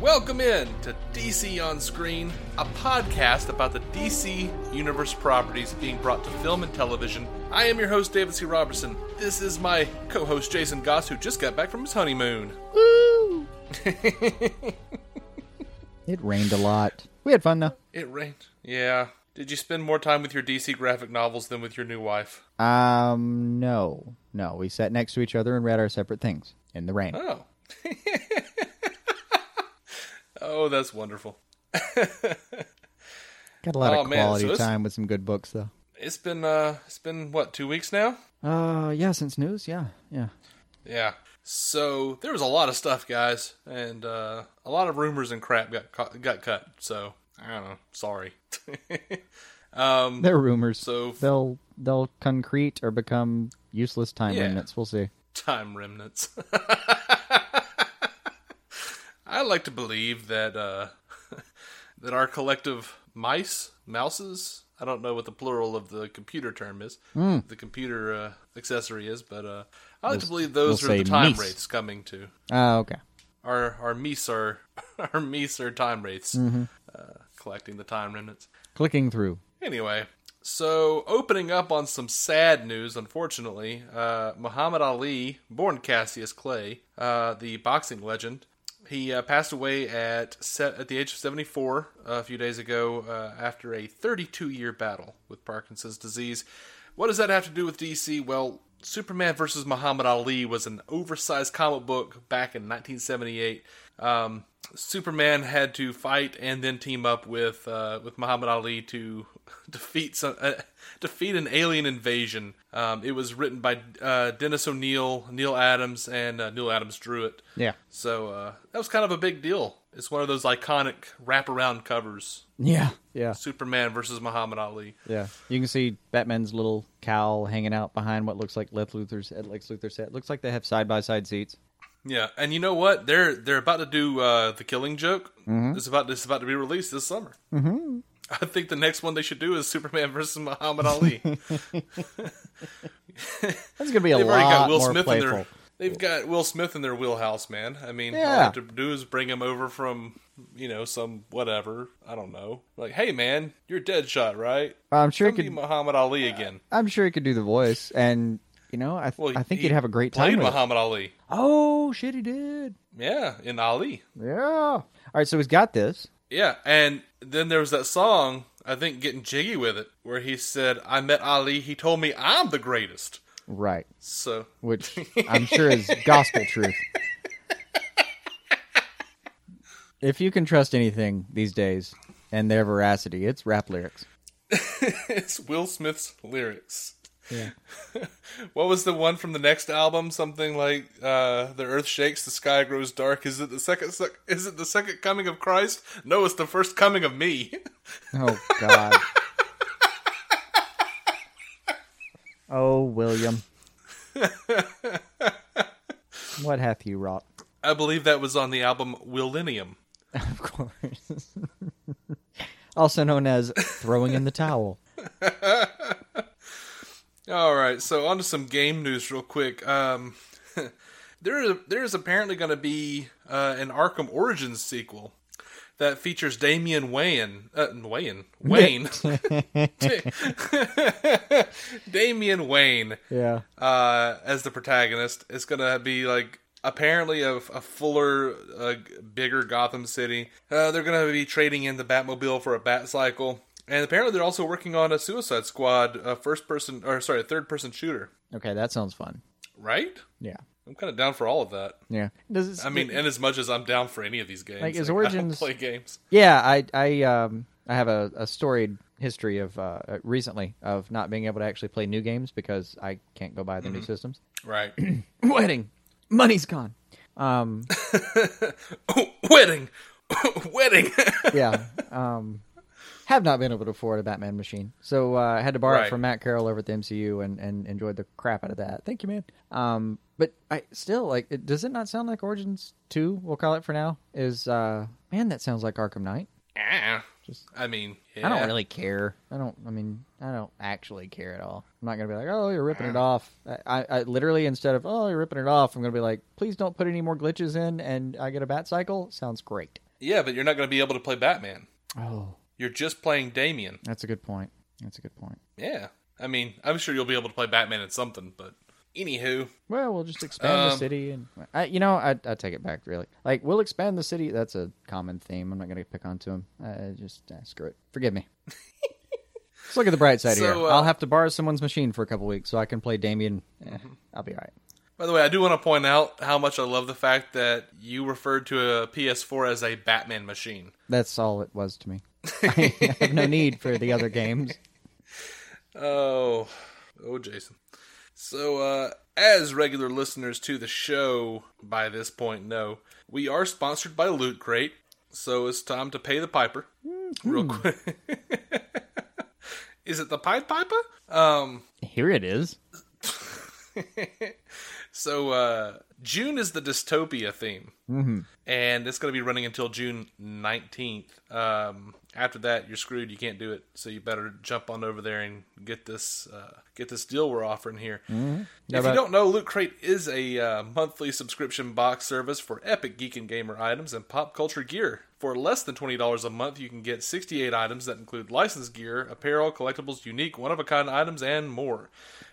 Welcome in to DC On Screen, a podcast about the DC Universe properties being brought to film and television. I am your host, David C. Robertson. This is my co host, Jason Goss, who just got back from his honeymoon. Woo! it rained a lot. We had fun though. It rained. Yeah. Did you spend more time with your DC graphic novels than with your new wife? Um, no, no. We sat next to each other and read our separate things in the rain. Oh. oh, that's wonderful. Got a lot Oh, of quality so time with some good books though. It's been uh it's been what, 2 weeks now? Uh, yeah, since news, yeah, yeah. Yeah. So there was a lot of stuff, guys, and uh, a lot of rumors and crap got cu- got cut. So I don't know. Sorry. um. They're rumors. So they'll they'll concrete or become useless time Yeah. remnants. We'll see. time remnants. I like to believe that uh, that our collective mice, mouses. I don't know what the plural of the computer term is. The computer uh, accessory is, but uh, I like to believe those we'll are the time meese. wraiths coming to. Oh, okay. our our meese are our meese are time wraiths, Mm-hmm. uh, collecting the time remnants. Clicking through. Anyway, so opening up on some sad news, unfortunately, uh, Muhammad Ali, born Cassius Clay, uh, the boxing legend, he uh, passed away at se- at the age of 74 uh, a few days ago uh, after a 32 year battle with Parkinson's disease. What does that have to do with DC? Well, Superman versus Muhammad Ali was an oversized comic book back in 1978. Um, Superman had to fight and then team up with uh, with Muhammad Ali to defeat some uh, defeat an alien invasion. Um, it was written by uh, Dennis O'Neil, Neal Adams, and uh, Neal Adams drew it. Yeah. So uh, that was kind of a big deal. It's one of those iconic wraparound covers. Yeah. Yeah. Superman versus Muhammad Ali. Yeah. You can see Batman's little cowl hanging out behind what looks like Lex Luthor's Lex Luthor set. Looks like they have side by side seats. Yeah, and you know what? They're they're about to do uh, the Killing Joke. It's about it's about to be released this summer. Mm-hmm. I think the next one they should do is Superman versus Muhammad Ali. That's gonna be a They've lot got Will more Smith playful. in their. They've got Will Smith in their wheelhouse, man. I mean, all they have to do is bring him over from you know some whatever. I don't know. Like, hey, man, you're Deadshot, right? I'm sure he Come be could. Muhammad Ali again. I'm sure he could do the voice, and you know, I, Well, I think he he'd have a great time. Played With it. Muhammad Ali. Oh shit, he did. Yeah, in Ali. Yeah. All right, so he's got this. Yeah, and then there was that song, I think Getting Jiggy with It, where he said, I met Ali, he told me I'm the greatest. Right, So, which I'm sure is gospel truth. If you can trust anything these days and their veracity, it's rap lyrics. it's Will Smith's lyrics. Yeah. What was the one from the next album? Something like uh, "The Earth Shakes, the Sky Grows Dark." Is it the second? Is it the second coming of Christ? No, it's the first coming of me. Oh God. oh William. what hath you wrought? I believe that was on the album Willennium. Of course. also known as throwing in the towel. All right, so on to some game news real quick. Um, there, there is apparently going to be uh, an Arkham Origins sequel that features Damian Wayne, uh, Wayne, Wayne, Damian Wayne Yeah. uh, as the protagonist. It's going to be like apparently a, a fuller, uh, bigger Gotham City. Uh, they're going to be trading in the Batmobile for a Bat Cycle. And apparently, they're also working on a Suicide Squad, a first person, or sorry, a third person shooter. Okay, that sounds fun. Right? Yeah. I'm kind of down for all of that. Yeah. Does it, I mean, in as much as I'm down for any of these games, Like, is I don't Origins- play games. Yeah, I I um I have a, a storied history of uh, uh, recently of not being able to actually play new games because I can't go buy the new systems. Right? Wedding, money's gone. Um, wedding, wedding. yeah. Um, have not been able to afford a Batman machine, so uh, I had to borrow Right. it from Matt Carroll over at the MCU and, and enjoyed the crap out of that. Thank you, man. Um, but I still like. It, does it not sound like Origins Two? We'll call it for now. Is uh, man, that sounds like Arkham Knight. Ah, Just I mean, yeah. I don't really care. I don't. I mean, I don't actually care at all. I'm not gonna be like, oh, you're ripping it off. I, I, I literally instead of oh, you're ripping it off, I'm gonna be like, please don't put any more glitches in, and I get a bat cycle. Sounds great. Yeah, but you're not going to be able to play Batman. Oh, You're just playing Damien. that's a good point. That's a good point. Yeah. I mean, I'm sure you'll be able to play Batman in something, but anywho. Well, we'll just expand the Um, city, and I, you know, I, I take it back. Really, like we'll expand the city. That's a common theme. I'm not going to pick on to him. Uh, just uh, screw it. Forgive me. Let's look at the bright side here. Uh, I'll have to borrow someone's machine for a couple weeks so I can play Damien. Eh, I'll be all right. By the way, I do want to point out how much I love the fact that you referred to a PS4 as a Batman machine. That's all it was to me. I have no need for the other games. Oh, oh, Jason. So, uh, as regular listeners to the show by this point know, we are sponsored by Loot Crate, so it's time to pay the piper. Real quick. Is it the Pied Piper? Um, Here it is. so, uh, June is the dystopia theme. Mm-hmm. and it's going to be running until June 19th. Um, after that, you're screwed. You can't do it. So you better jump on over there and get this uh, get this deal we're offering here. Yeah, If you don't know, Loot Crate is a uh, monthly subscription box service for epic geek and gamer items and pop culture gear. For less than twenty dollars a month, you can get 68 items that include licensed gear, apparel, collectibles, unique, one of a kind items, and more.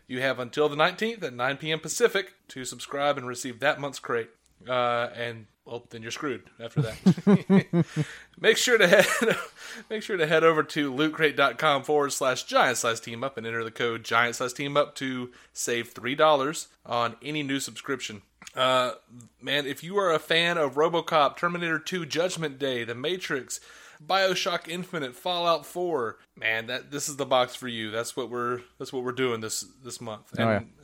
You have until the 19th at 9 p.m. Pacific to subscribe and receive that month's crate. Uh, and well, then you're screwed after that. make sure to head make sure to head over to lootcrate.com forward slash giant size team up and enter the code giant size team up to save three dollars on any new subscription. Uh, man, if you are a fan of RoboCop, Terminator 2, Judgment Day, The Matrix, BioShock Infinite, Fallout 4, man, that this is the box for you. That's what we're that's what we're doing this this month.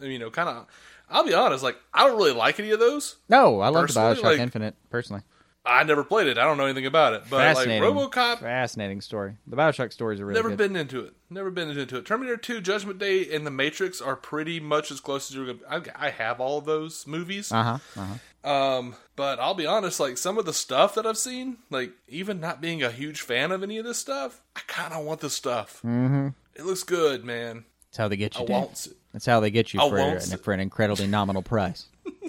And you know, kind of I'll be honest, like I don't really like any of those. No, I love Bioshock like- Infinite personally. I never played it. I don't know anything about it. But like RoboCop, Fascinating story. The Bioshock stories are really never good. been into it. Never been into it. Terminator 2, Judgment Day, and The Matrix are pretty much as close as you're gonna. I, I have all of those movies. Uh huh. Uh huh. Um, but I'll be honest, like some of the stuff that I've seen, like even not being a huge fan of any of this stuff, I kind of want this stuff. Mm-hmm. It looks good, man. That's how they get you. Dave. want it. That's how they get you I for an, for an incredibly nominal price.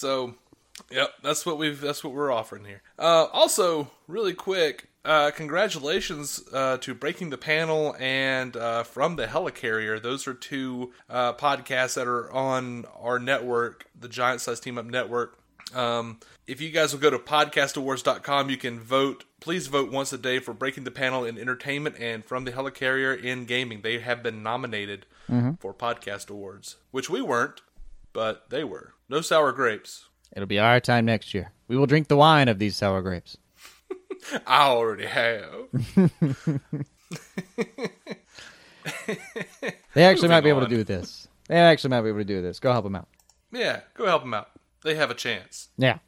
So, yep, that's what we've that's what we're offering here. Uh, also, really quick, uh, congratulations uh, to Breaking the Panel and uh, From the Helicarrier. Those are two uh, podcasts that are on our network, the Giant Size Team Up Network. Um, if you guys will go to podcastawards.com, you can vote. Please vote once a day for Breaking the Panel in entertainment and From the Helicarrier in gaming. They have been nominated for podcast awards, which we weren't, but they were. No sour grapes. It'll be our time next year. We will drink the wine of these sour grapes. I already have. They actually might be Moving able to do this. They actually might be able to do this. Go help them out. Yeah, go help them out. They have a chance. Yeah.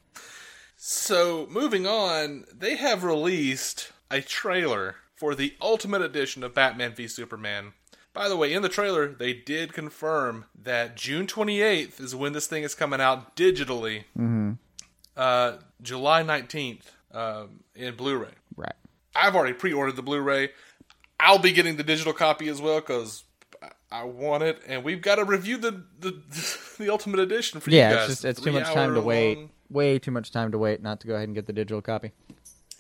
So, moving on, they have released a trailer for the Ultimate Edition of Batman v Superman. By the way, in the trailer, they did confirm that June 28th is when this thing is coming out digitally. Mm-hmm. Uh, July 19th um, in Blu ray. Right. I've already pre-ordered the Blu-ray. I'll be getting the digital copy as well because I want it, and we've got to review the the, the Ultimate Edition for Yeah, you it's guys. just it's too much time to hour wait. Way too much time to wait not to go ahead and get the digital copy.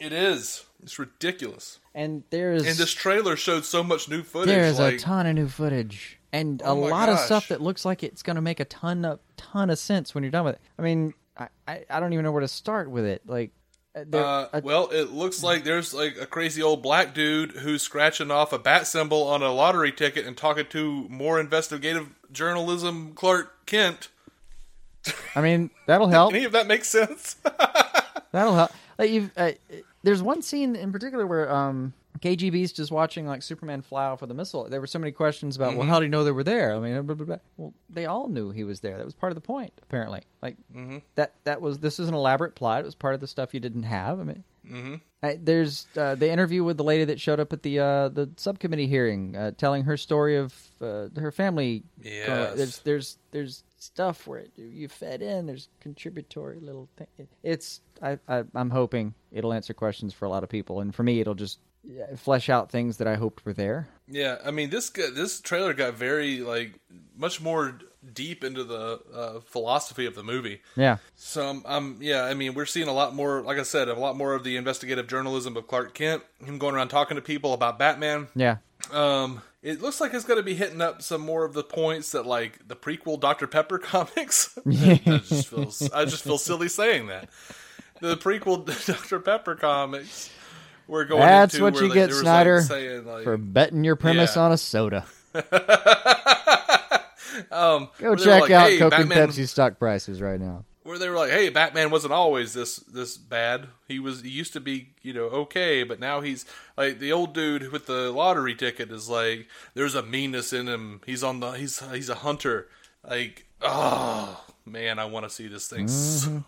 It is. It's ridiculous. And there's And this trailer showed so much new footage. there's like, a ton of new footage and a Oh my lot of stuff that looks like it's going to make a ton of ton of sense when you're done with it. I mean, I, I, I don't even know where to start with it. Like, uh, there, Uh, uh, well, it looks like there's like a crazy old black dude who's scratching off a bat symbol on a lottery ticket and talking to more investigative journalism Clark Kent. I mean, that'll help. Any of that makes sense? That'll help. Like you've, uh, there's one scene in particular where um, KG Beast is watching like Superman fly off with a missile. There were so many questions about, Mm-hmm. well, how do you know they were there? I mean, blah, blah, blah. well, they all knew he was there. That was part of the point, apparently. Like Mm-hmm. that that was this is an elaborate plot. It was part of the stuff you didn't have. I mean. mm-hmm. I, there's uh, the interview with the lady that showed up at the uh, the subcommittee hearing, uh, telling her story of uh, her family. Yes. There's there's there's stuff where it, you fed in. There's contributory little thing. It's I, I I'm hoping it'll answer questions for a lot of people, and for me, it'll just flesh out things that I hoped were there. Yeah, I mean this this trailer got very like much more deep into the uh, philosophy of the movie. Yeah. So, um, um, yeah, I mean, we're seeing a lot more, like I said, a lot more of the investigative journalism of Clark Kent, him going around talking to people about Batman. Yeah. Um, it looks like it's going to be hitting up some more of the points that, like, the prequel Dr. Pepper comics. I, just feel, I just feel silly saying that. The prequel Dr. Pepper comics. We're going That's into what you get, Snyder, like, saying, like, For betting your premise Yeah. on a soda. um, Go where they were check out hey, Coke Batman, and Pepsi stock prices right now. Where they were like, "Hey, Batman wasn't always this this bad. He was he used to be you know okay, but now he's like the old dude with the lottery ticket is like there's a meanness in him. He's on the he's he's a hunter. Like oh man, I want to see this thing so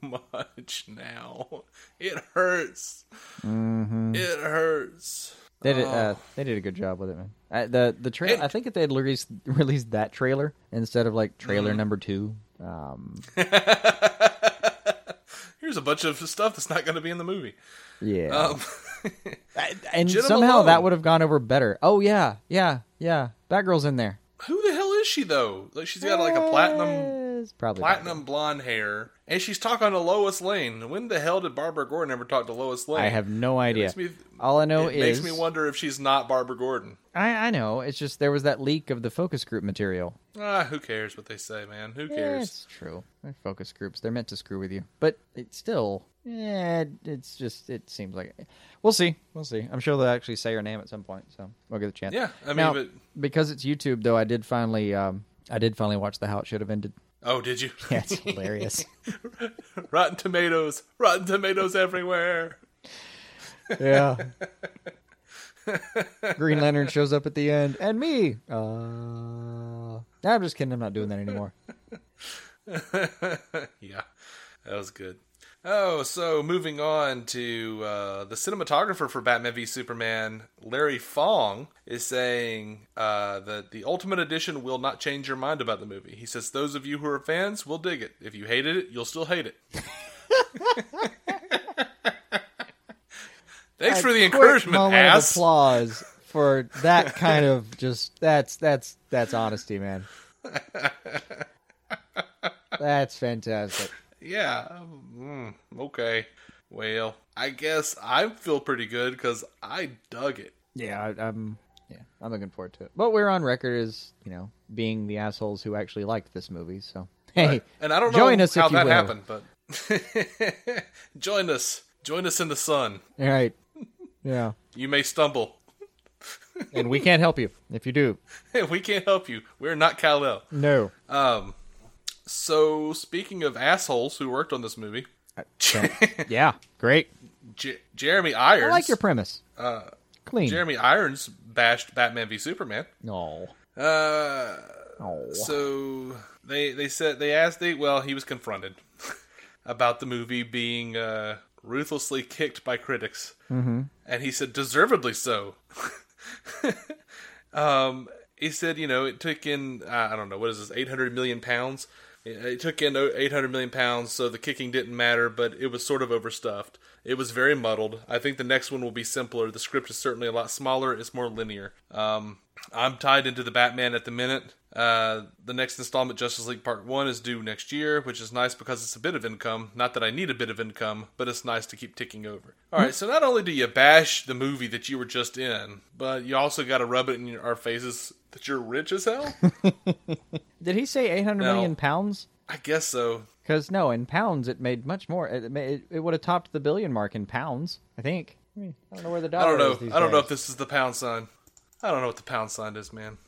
much now. It hurts. It hurts. They did. Oh. Uh, they did a good job with it, man. Uh, the the trailer. I think if they had released released that trailer instead of like trailer Mm-hmm. number two, um, Here's a bunch of stuff that's not going to be in the movie. yeah, Um, and Jena somehow Malone. that would have gone over better. Oh yeah, yeah, yeah. Batgirl's in there. who the hell is she though? Like she's got like a platinum It's probably platinum blonde hair, and she's talking to Lois Lane. When the hell did Barbara Gordon ever talk to Lois Lane? I have no idea. Me, All I know it is makes me wonder if she's not Barbara Gordon. I, I know. It's just there was that leak of the focus group material. Ah, who cares what they say, man? Who cares? it's true. They're focus groups. They're meant to screw with you, but it's still. Yeah, it's just. It seems like. We'll see. We'll see. I'm sure they'll actually say her name at some point, so we'll get a chance. Yeah, I mean, Now, but because it's YouTube, though, I did finally. Um, I did finally watch the how it should have ended. Oh, did you? Yeah, it's hilarious. Rotten Tomatoes, Rotten Tomatoes everywhere. yeah. Green Lantern shows up at the end, and me. Uh, I'm just kidding. I'm not doing that anymore. yeah, that was good. Oh, so moving on to uh, the cinematographer for Batman v Superman, Larry Fong, is saying uh, that the Ultimate Edition will not change your mind about the movie. He says those of you who are fans will dig it. If you hated it, you'll still hate it. Thanks for the encouragement, moment ass. of applause for that kind of just that's that's that's honesty, man. That's fantastic. Yeah. Mm, okay. Well, I guess I feel pretty good because I dug it. Yeah, I, I'm yeah, I'm looking forward to it. But we're on record as you know being the assholes who actually liked this movie. So hey, and I don't know join us how if you that will. happened, but join us. Join us in the sun. all right, yeah, You may stumble. and we can't help you if you do. we can't help you. We're not Kal-El. No, Um. So speaking of assholes who worked on this movie, So, yeah, great. J- Jeremy Irons. I like your premise. Uh, Clean. Jeremy Irons bashed Batman v Superman. No. Uh. Oh. So they they said they asked they well he was confronted about the movie being uh, ruthlessly kicked by critics, mm-hmm. and he said deservedly so. um, he said you know it took in uh, I don't know what is this eight hundred million pounds. It took in 800 million pounds, so the kicking didn't matter, but it was sort of overstuffed. It was very muddled. I think the next one will be simpler. The script is certainly a lot smaller. It's more linear. Um, I'm tied into the Batman at the minute. Uh, the next installment, Justice League Part 1, is due next year, which is nice because it's a bit of income. Not that I need a bit of income, but it's nice to keep ticking over. Alright, so not only do you bash the movie that you were just in, but you also got to rub it in your, our faces that you're rich as hell? Did he say eight hundred million pounds? I guess so. Because no, in pounds it made much more. It, ma- it, it would have topped the billion mark in pounds. I think. I, mean, I don't know where the dollar. I don't know. is these I don't know if this is the pound sign. I don't know what the pound sign is, man.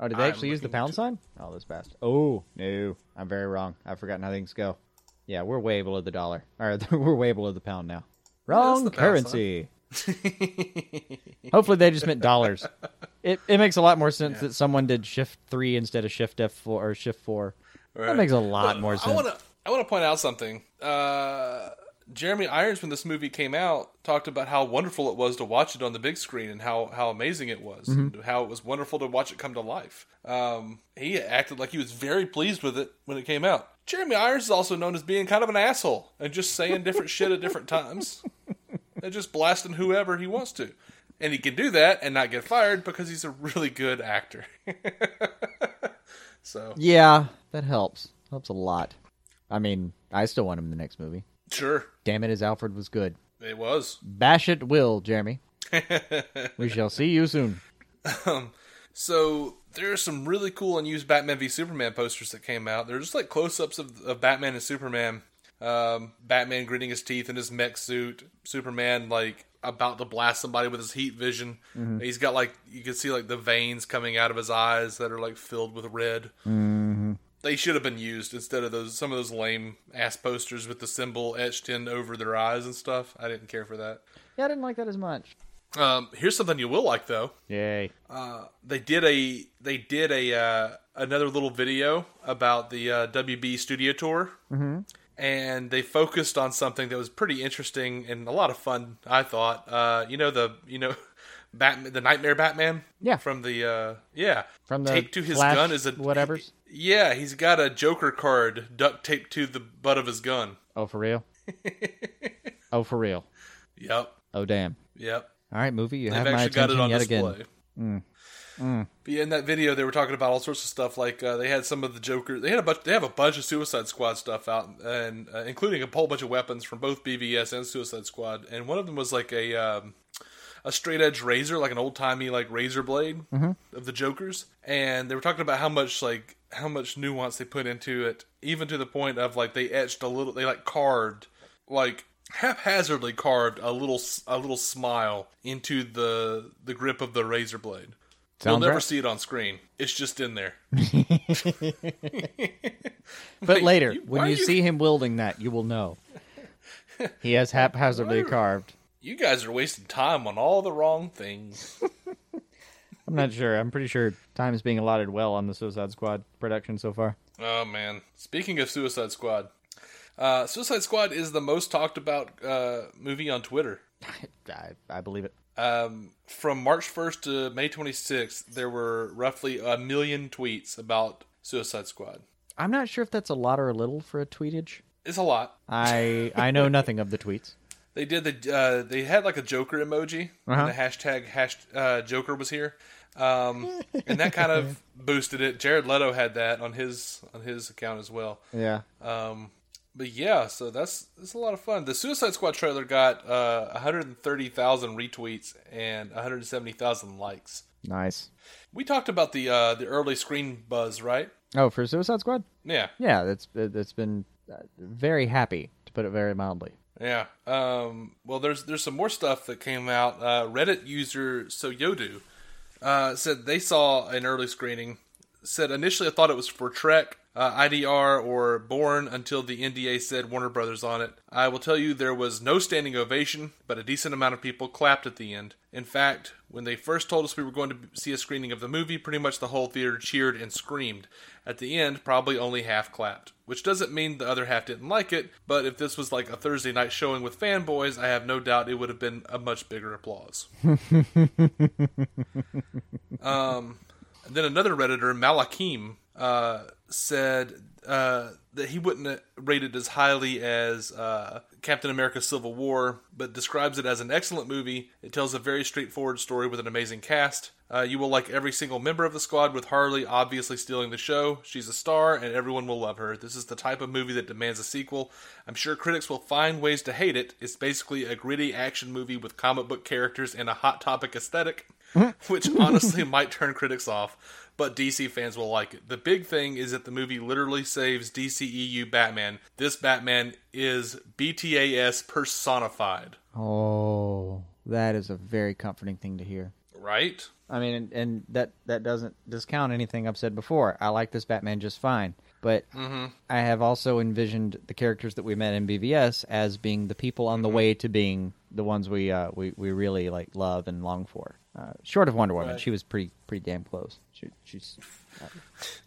Oh, did they I'm actually use the pound to- sign? Oh, this bastard. Oh no, I'm very wrong. I've forgotten how things go. Yeah, we're way below the dollar. All right, we're way below the pound now. Wrong the pound currency. Hopefully they just meant dollars. It it makes a lot more sense that someone did shift three instead of shift F four or shift four. That makes a lot But more I sense. want to. I want to point out something. Uh, Jeremy Irons, when this movie came out, talked about how wonderful it was to watch it on the big screen and how how amazing it was, Mm-hmm. and how it was wonderful to watch it come to life. Um, he acted like he was very pleased with it when it came out. Jeremy Irons is also known as being kind of an asshole and just saying different shit at different times, and just blasting whoever he wants to. And he can do that and not get fired because he's a really good actor. So Yeah, that helps. Helps a lot. I mean, I still want him in the next movie. sure, Damn it, his Alfred was good. it was. Bash it will, Jeremy. we shall see you soon. So there are some really cool unused Batman v Superman posters that came out. They're just like close-ups of, of Batman and Superman. Um, Batman gritting his teeth in his mech suit. Superman like about to blast somebody with his heat vision. He's got like you can see like the veins coming out of his eyes that are like filled with red. They should have been used instead of those some of those lame ass posters with the symbol etched in over their eyes and stuff. I didn't care for that. Yeah, I didn't like that as much. Um, here's something you will like though. Yay. they did a they did a uh, another little video about the uh, WB studio tour, mm-hmm. And they focused on something that was pretty interesting and a lot of fun. I thought, uh, you know the you know. Batman, the Nightmare Batman, Yeah. from the uh, yeah, From the taped to his gun is a whatevers? Yeah, he's got a Joker card duct taped to the butt of his gun. Oh, for real? oh, for real? Yep, Oh, damn. yep. All right, movie, you They've have my actually got attention it on yet display. again. Mm. But yeah, in that video, they were talking about all sorts of stuff. Like uh, they had some of the Joker. They had a bunch. They have a bunch of Suicide Squad stuff out, and uh, including a whole bunch of weapons from both BVS and Suicide Squad. And one of them was like a um, a straight edge razor, like an old timey like razor blade of the Joker's. And they were talking about how much like how much nuance they put into it, even to the point of like they etched a little. They like carved like haphazardly carved a little s- a little smile into the the grip of the razor blade. You'll never right. see it on screen. It's just in there. But Wait, later, you- when you, you- see him wielding that, you will know. he has haphazardly carved. You guys are wasting time on all the wrong things. I'm not sure. I'm pretty sure time is being allotted well on the Suicide Squad production so far. oh man. Speaking of Suicide Squad, uh, Suicide Squad is the most talked about uh, movie on Twitter. I, I believe it. Um, from March 1st to May 26th, there were roughly a million tweets about Suicide Squad. I'm not sure if that's a lot or a little for a tweetage. It's a lot. I I know nothing of the tweets. They did the uh, they had like a Joker emoji Uh-huh. and the hashtag hash uh, Joker was here, um, and that kind of boosted it. Jared Leto had that on his on his account as well. Yeah. Um, but yeah, so that's that's a lot of fun. The Suicide Squad trailer got uh, 130,000 retweets and 170,000 likes. Nice. We talked about the uh, the early screen buzz, right? Oh, for Suicide Squad? Yeah, Yeah, that's that's been uh, very happy to put it very mildly. yeah. Um, well, there's there's some more stuff that came out. Uh, Reddit user Soyodu uh, said they saw an early screening. Said initially I thought it was for Trek, uh, IDR, or Bourne until the NDA said Warner Brothers on it. I will tell you there was no standing ovation, but a decent amount of people clapped at the end. In fact, when they first told us we were going to see a screening of the movie, pretty much the whole theater cheered and screamed. At the end, probably only half clapped. Which doesn't mean the other half didn't like it, but if this was like a Thursday night showing with fanboys, I have no doubt it would have been a much bigger applause. um, then another Redditor, Malakim, uh, said uh, that he wouldn't rate it as highly as uh, Captain America Civil War, but describes it as an excellent movie. It tells a very straightforward story with an amazing cast. Uh, you will like every single member of the squad, with Harley obviously stealing the show. She's a star, and everyone will love her. This is the type of movie that demands a sequel. I'm sure critics will find ways to hate it. It's basically a gritty action movie with comic book characters and a hot topic aesthetic, which honestly might turn critics off, but DC fans will like it. The big thing is that the movie literally saves DCEU Batman. This Batman is BTAS personified, Oh, that is a very comforting thing to hear. right? I mean, and, and that that doesn't discount anything I've said before. I like this Batman just fine, but I have also envisioned the characters that we met in BVS as being the people on the way to being the ones we uh, we we really like love and long for. Uh, short of Wonder Woman, Right. she was pretty pretty damn close. She, she's uh,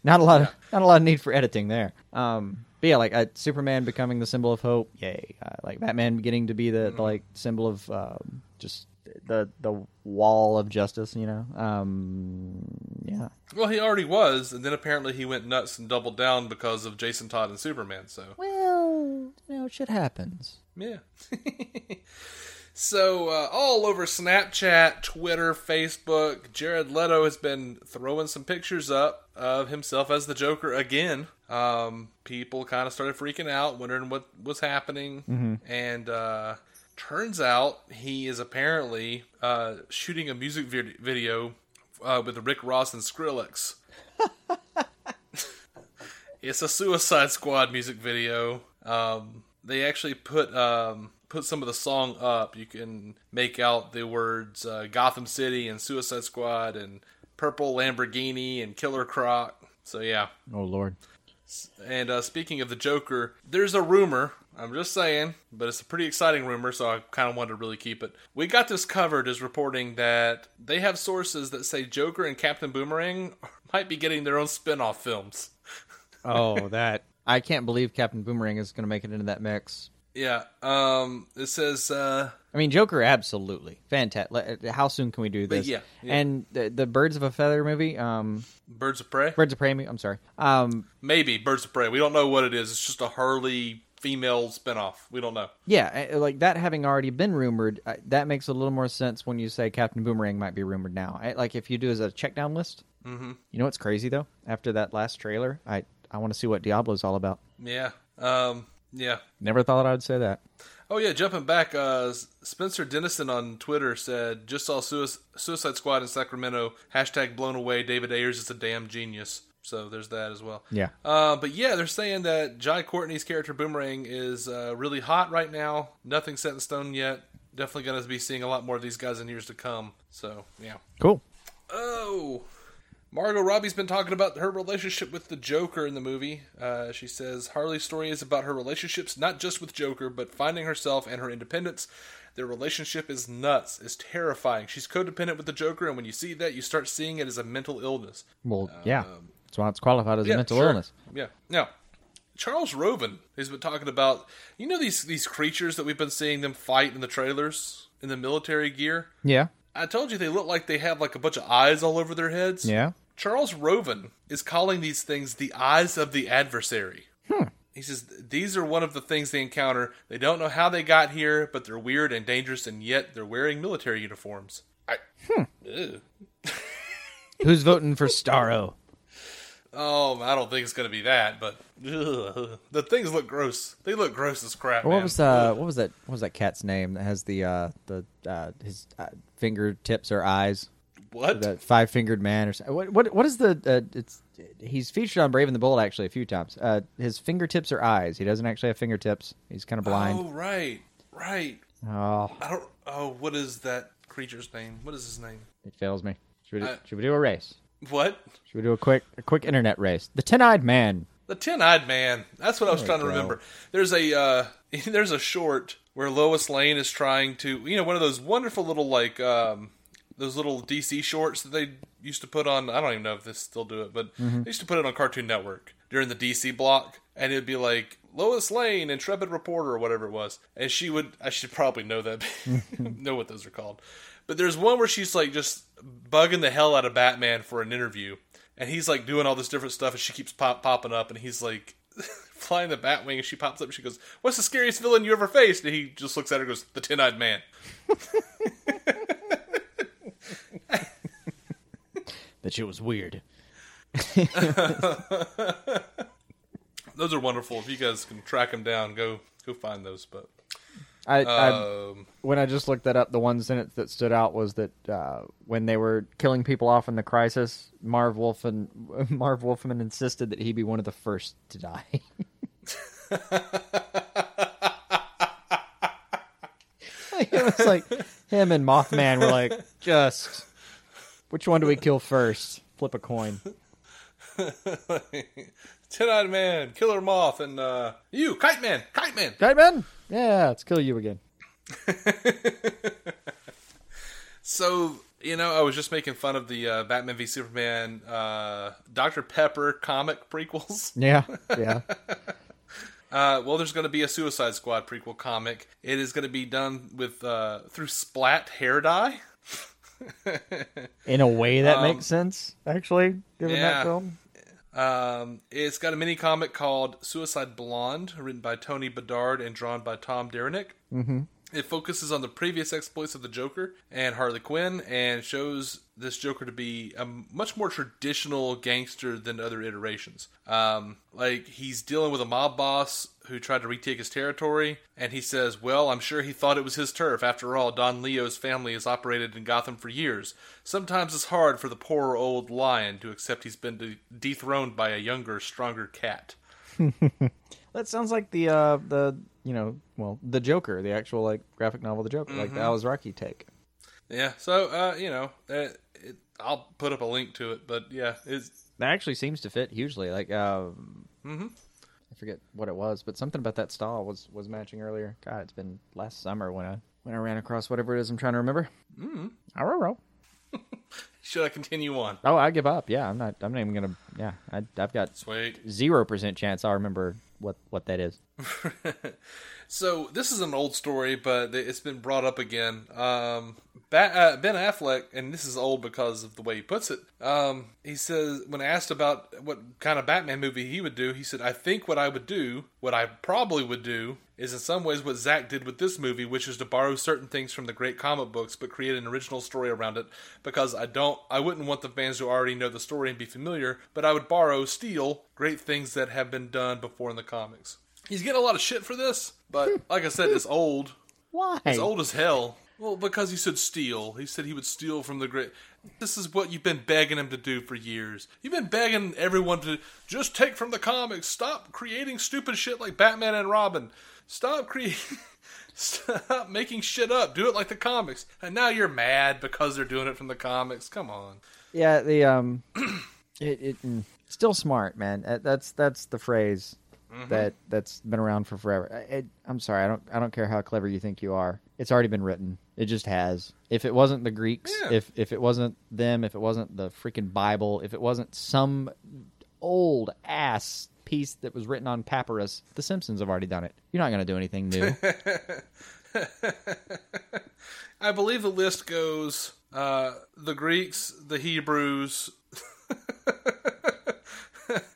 not a lot of not a lot of need for editing there. Um, but yeah, like uh, Superman becoming the symbol of hope, yay! Uh, like Batman getting to be the, the like symbol of um, just the the wall of justice. You know, um, yeah. Well, he already was, and then apparently he went nuts and doubled down because of Jason Todd and Superman. So Well, you know, shit happens. yeah. So, uh, all over Snapchat, Twitter, Facebook, Jared Leto has been throwing some pictures up of himself as the Joker again. Um, people kind of started freaking out, wondering what was happening. And uh, turns out he is apparently uh, shooting a music vid- video uh, with Rick Ross and Skrillex. it's a Suicide Squad music video. Um, they actually put um, put some of the song up. You can make out the words uh, Gotham City and Suicide Squad and Purple Lamborghini and Killer Croc. So yeah. Oh Lord. And uh, speaking of the Joker, there's a rumor. I'm just saying, but it's a pretty exciting rumor, so I kind of wanted to really keep it. We got this covered as reporting that they have sources that say Joker and Captain Boomerang might be getting their own spin-off films. Oh, that I can't believe Captain Boomerang is going to make it into that mix. Yeah. Um. It says. Uh, I mean, Joker, absolutely fantastic. How soon can we do this? yeah, yeah. And the, the Birds of a Feather movie, um, Birds of Prey. Birds of Prey. movie, I'm sorry. Um, Maybe Birds of Prey. We don't know what it is. It's just a Harley female spinoff. We don't know. yeah, uh, like that having already been rumored, that makes a little more sense when you say Captain Boomerang might be rumored now. I, like if you do as a check down list. Mm-hmm. You know what's crazy though? After that last trailer, I I want to see what Diablo's all about. Yeah. Um. Yeah. Never thought I'd say that. Oh yeah, jumping back, uh, Spencer Dennison on Twitter said, "Just saw Suicide Squad in Sacramento. Hashtag blown away. David Ayers is a damn genius." So there's that as well. Yeah. Uh, but yeah, they're saying that Jai Courtney's character Boomerang is uh, really hot right now. Nothing set in stone yet. Definitely going to be seeing a lot more of these guys in years to come. So yeah. Cool. Oh, Margot Robbie's been talking about her relationship with the Joker in the movie. Uh, she says Harley's story is about her relationships, not just with Joker, but finding herself and her independence. Their relationship is nuts, is terrifying. She's codependent with the Joker, and when you see that, you start seeing it as a mental illness. Well, yeah. That's why it's qualified as Yeah, a mental sure. illness. Yeah. Now, Charles Roven has been talking about you know these these creatures that we've been seeing them fight in the trailers in the military gear. Yeah. I told you they look like they have like a bunch of eyes all over their heads. Yeah. Charles Roven is calling these things the eyes of the adversary. Hmm. He says these are one of the things they encounter. They don't know how they got here, but they're weird and dangerous, and yet they're wearing military uniforms. I, Ew. Who's voting for Starro? Oh, I don't think it's going to be that, but ugh. the things look gross. They look gross as crap. What man. was uh what was that what was that cat's name that has the uh the uh his uh, fingertips or eyes? what? That five fingered man or something. What what what is the uh, it's he's featured on Brave and the Bold actually a few times. Uh his fingertips are eyes. He doesn't actually have fingertips. He's kind of blind. Oh, right, right. Oh, I don't. Oh, what is that creature's name? What is his name? it fails me. Should we do, Uh, should we do a race? What? Should we do a quick a quick internet race? The Ten-Eyed Man. The Ten-Eyed Man. That's what I was There trying to remember. There's a uh, there's a short where Lois Lane is trying to, you know, one of those wonderful little like um, those little DC shorts that they used to put on. I don't even know if they still do it, but Mm-hmm. they used to put it on Cartoon Network during the DC block, and it'd be like Lois Lane, intrepid reporter, or whatever it was, and she would. I should probably know that, know what those are called. But there's one where she's like just bugging the hell out of Batman for an interview, and he's like doing all this different stuff, and she keeps pop popping up, and he's like flying the Batwing, and she pops up, and she goes, "What's the scariest villain you ever faced?" And he just looks at her, and goes, "The Ten Eyed Man." That shit was weird. Those are wonderful. If you guys can track them down, go go find those. But I, I um, when I just looked that up, the one sentence that stood out was that uh, when they were killing people off in the crisis, Marv Wolfman Marv Wolfman insisted that he be one of the first to die. it was like him and Mothman were like, just which one do we kill first? Flip a coin. Ten Eyed Man, Killer Moth, and uh, you, Kite Man, Kite Man. Kite Man? Yeah, let's kill you again. So you know, I was just making fun of the uh, Batman v Superman, uh, Dr Pepper comic prequels. Yeah, yeah. Uh, well, there's going to be a Suicide Squad prequel comic. It is going to be done with uh, through Splat hair dye. In a way that Um, makes sense, actually, given yeah. that film. Um, it's got a mini comic called Suicide Blonde, written by Tony Bedard and drawn by Tom Derenick. Mm-hmm. It focuses on the previous exploits of the Joker and Harley Quinn and shows this Joker to be a much more traditional gangster than other iterations. Um, like, he's dealing with a mob boss who tried to retake his territory, and he says, Well, I'm sure he thought it was his turf. After all, Don Leo's family has operated in Gotham for years. Sometimes it's hard for the poor old lion to accept he's been de- dethroned by a younger, stronger cat. That sounds like the uh the you know well the Joker, the actual like graphic novel, the Joker, like the Alizraki take. Yeah, so, uh, you know, uh, it, I'll put up a link to it, but yeah, it's That actually seems to fit hugely. Like, um, I forget what it was, but something about that style was was matching earlier. God, it's been last summer when I when I ran across whatever it is I'm trying to remember. Mm. Oh, should I continue on? oh, I give up. Yeah, I'm not. I'm not even gonna. Yeah, I, I've got Sweet. zero percent chance I'll remember what what that is. So this is an old story, but it's been brought up again. Um, uh, ben Affleck, and this is old because of the way he puts it. Um, he says when asked about what kind of Batman movie he would do, he said, "I think what I would do, what I probably would do, is in some ways what Zack did with this movie, which is to borrow certain things from the great comic books, but create an original story around it. Because I don't, I wouldn't want the fans to already know the story and be familiar, but I would borrow, steal great things that have been done before in the comics." He's getting a lot of shit for this, but like I said, it's old. Why? It's old as hell. Well, because he said steal. He said he would steal from the great. This is what you've been begging him to do for years. You've been begging everyone to just take from the comics. Stop creating stupid shit like Batman and Robin. Stop creating. Stop making shit up. Do it like the comics. And now you're mad because they're doing it from the comics. Come on. Yeah, the um, it, it mm, still smart, man. That's that's the phrase that that's been around for forever. I- I'm sorry, I don't I don't care how clever you think you are. It's already been written. It just has. If it wasn't the Greeks, Yeah. if if it wasn't them, if it wasn't the freaking Bible, if it wasn't some old ass piece that was written on papyrus, The Simpsons have already done it. You're not going to do anything new. I believe the list goes uh, the Greeks, the Hebrews,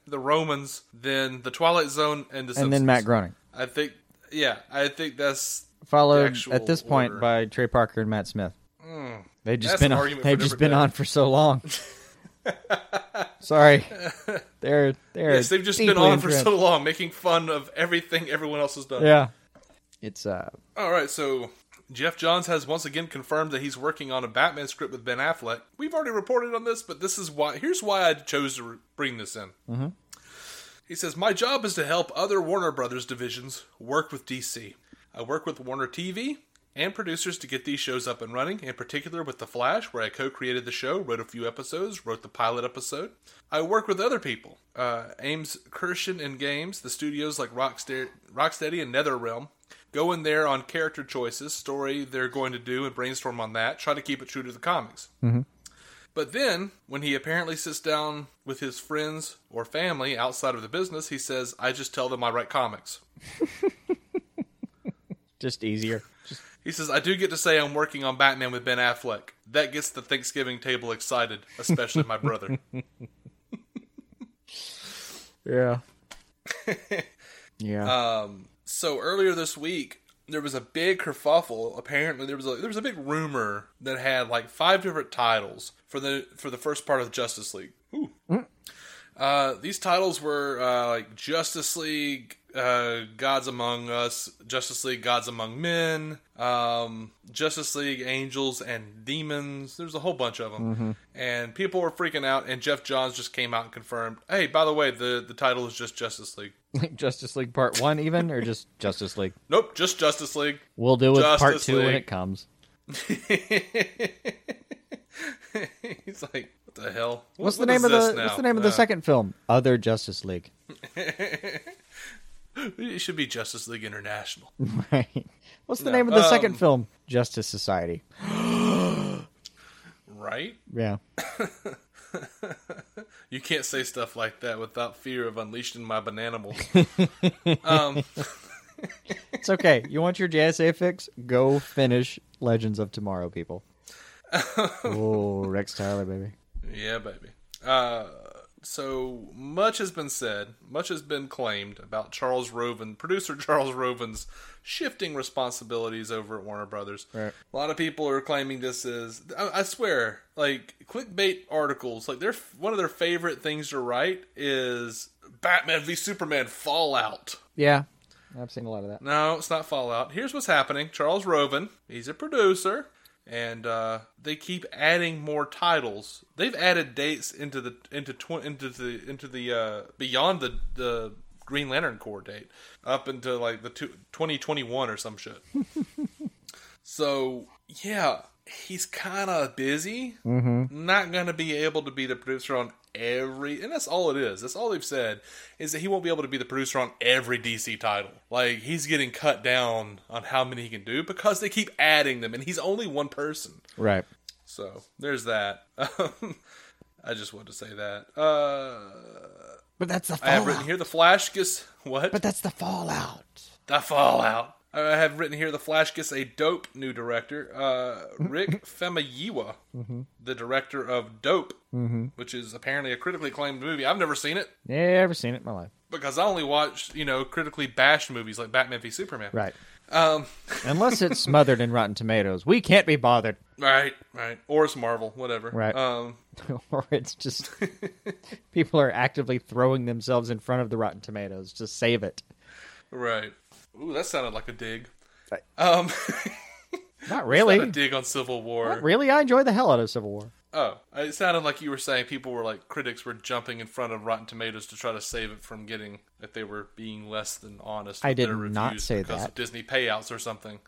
the Romans, then the Twilight Zone, and the and then Matt Groening, I think, yeah, I think that's followed at this point order. by Trey Parker and Matt Smith. They've just been on, for they've just been day. on for so long. Sorry, they're they're yes, they've just been on for so long, making fun of everything everyone else has done. Yeah, it's uh All right, so Geoff Johns has once again confirmed that he's working on a Batman script with Ben Affleck. We've already reported on this, but this is why. Here's why I chose to re- bring this in. Mm-hmm. He says, "My job is to help other Warner Brothers divisions work with DC. I work with Warner TV." And producers to get these shows up and running, in particular with The Flash, where I co created the show, wrote a few episodes, wrote the pilot episode. I work with other people. Uh, Ames Kirshen and Games, the studios like Rocksteady, Rocksteady and NetherRealm, go in there on character choices, story they're going to do, and brainstorm on that. Try to keep it true to the comics. But then, when he apparently sits down with his friends or family outside of the business, he says, I just tell them I write comics. just easier. He says, I do get to say I'm working on Batman with Ben Affleck. That gets the Thanksgiving table excited, especially my brother. Yeah, yeah. Um, so earlier this week, there was a big kerfuffle. Apparently, there was a there was a big rumor that had like five different titles for the for the first part of Justice League. Ooh. Uh, these titles were uh, like Justice League, uh, Gods Among Us, Justice League, Gods Among Men, um, Justice League, Angels and Demons. There's a whole bunch of them, and people were freaking out. And Geoff Johns just came out and confirmed, "Hey, by the way, the the title is just Justice League." Like Justice League Part One, even or just Justice League. Nope, just Justice League. We'll do with Part Justice Two when it comes. He's like, what the hell? What- What's the what name of the? What's the name of the Uh, second film? Other Justice League. It should be Justice League International. Right. What's the No, name of the um, second film? Justice Society. Right? Yeah. You can't say stuff like that without fear of unleashing my bananimal. um, It's okay. You want your JSA fix? Go finish Legends of Tomorrow, people. oh, Rex Tyler, baby. yeah, baby. Uh, so much has been said, much has been claimed about Charles Roven, producer Charles Roven's shifting responsibilities over at Warner Brothers. Right. A lot of people are claiming this is, I, I swear, like clickbait articles, like their one of their favorite things to write is Batman v Superman Fallout. Yeah, I've seen a lot of that. No, it's not Fallout. Here's what's happening. Charles Roven, he's a producer, and uh, they keep adding more titles. They've added dates into the into tw- into the into the uh, beyond the the Green Lantern Corps date up into like the two, 2021 or some shit. so yeah, he's kind of busy. Mm-hmm. Not going to be able to be the producer on every, and that's all it is. That's all they've said is that he won't be able to be the producer on every DC title. Like he's getting cut down on how many he can do because they keep adding them, and he's only one person. Right. So there's that. I just wanted to say that. Uh, But that's the I have written here the Flash gets what? But that's the fallout. The Fallout. I have written here the Flash gets a dope new director, uh, Rick Famuyiwa, the director of Dope, which is apparently a critically acclaimed movie. I've never seen it Yeah, ever seen it in my life. because I only watch you know critically bashed movies like Batman v Superman. Right. Um. Unless it's smothered in Rotten Tomatoes, we can't be bothered. Right. Right. Or it's Marvel. Whatever. Right. Um. or it's just people are actively throwing themselves in front of the Rotten Tomatoes to save it. Right. Ooh, that sounded like a dig. Right. Um. Not really. Not a dig on Civil War. Not really. I enjoy the hell out of Civil War. Oh, it sounded like you were saying people were like critics were jumping in front of Rotten Tomatoes to try to save it from getting that they were being less than honest. I did their not reviews say because that. of Disney payouts or something.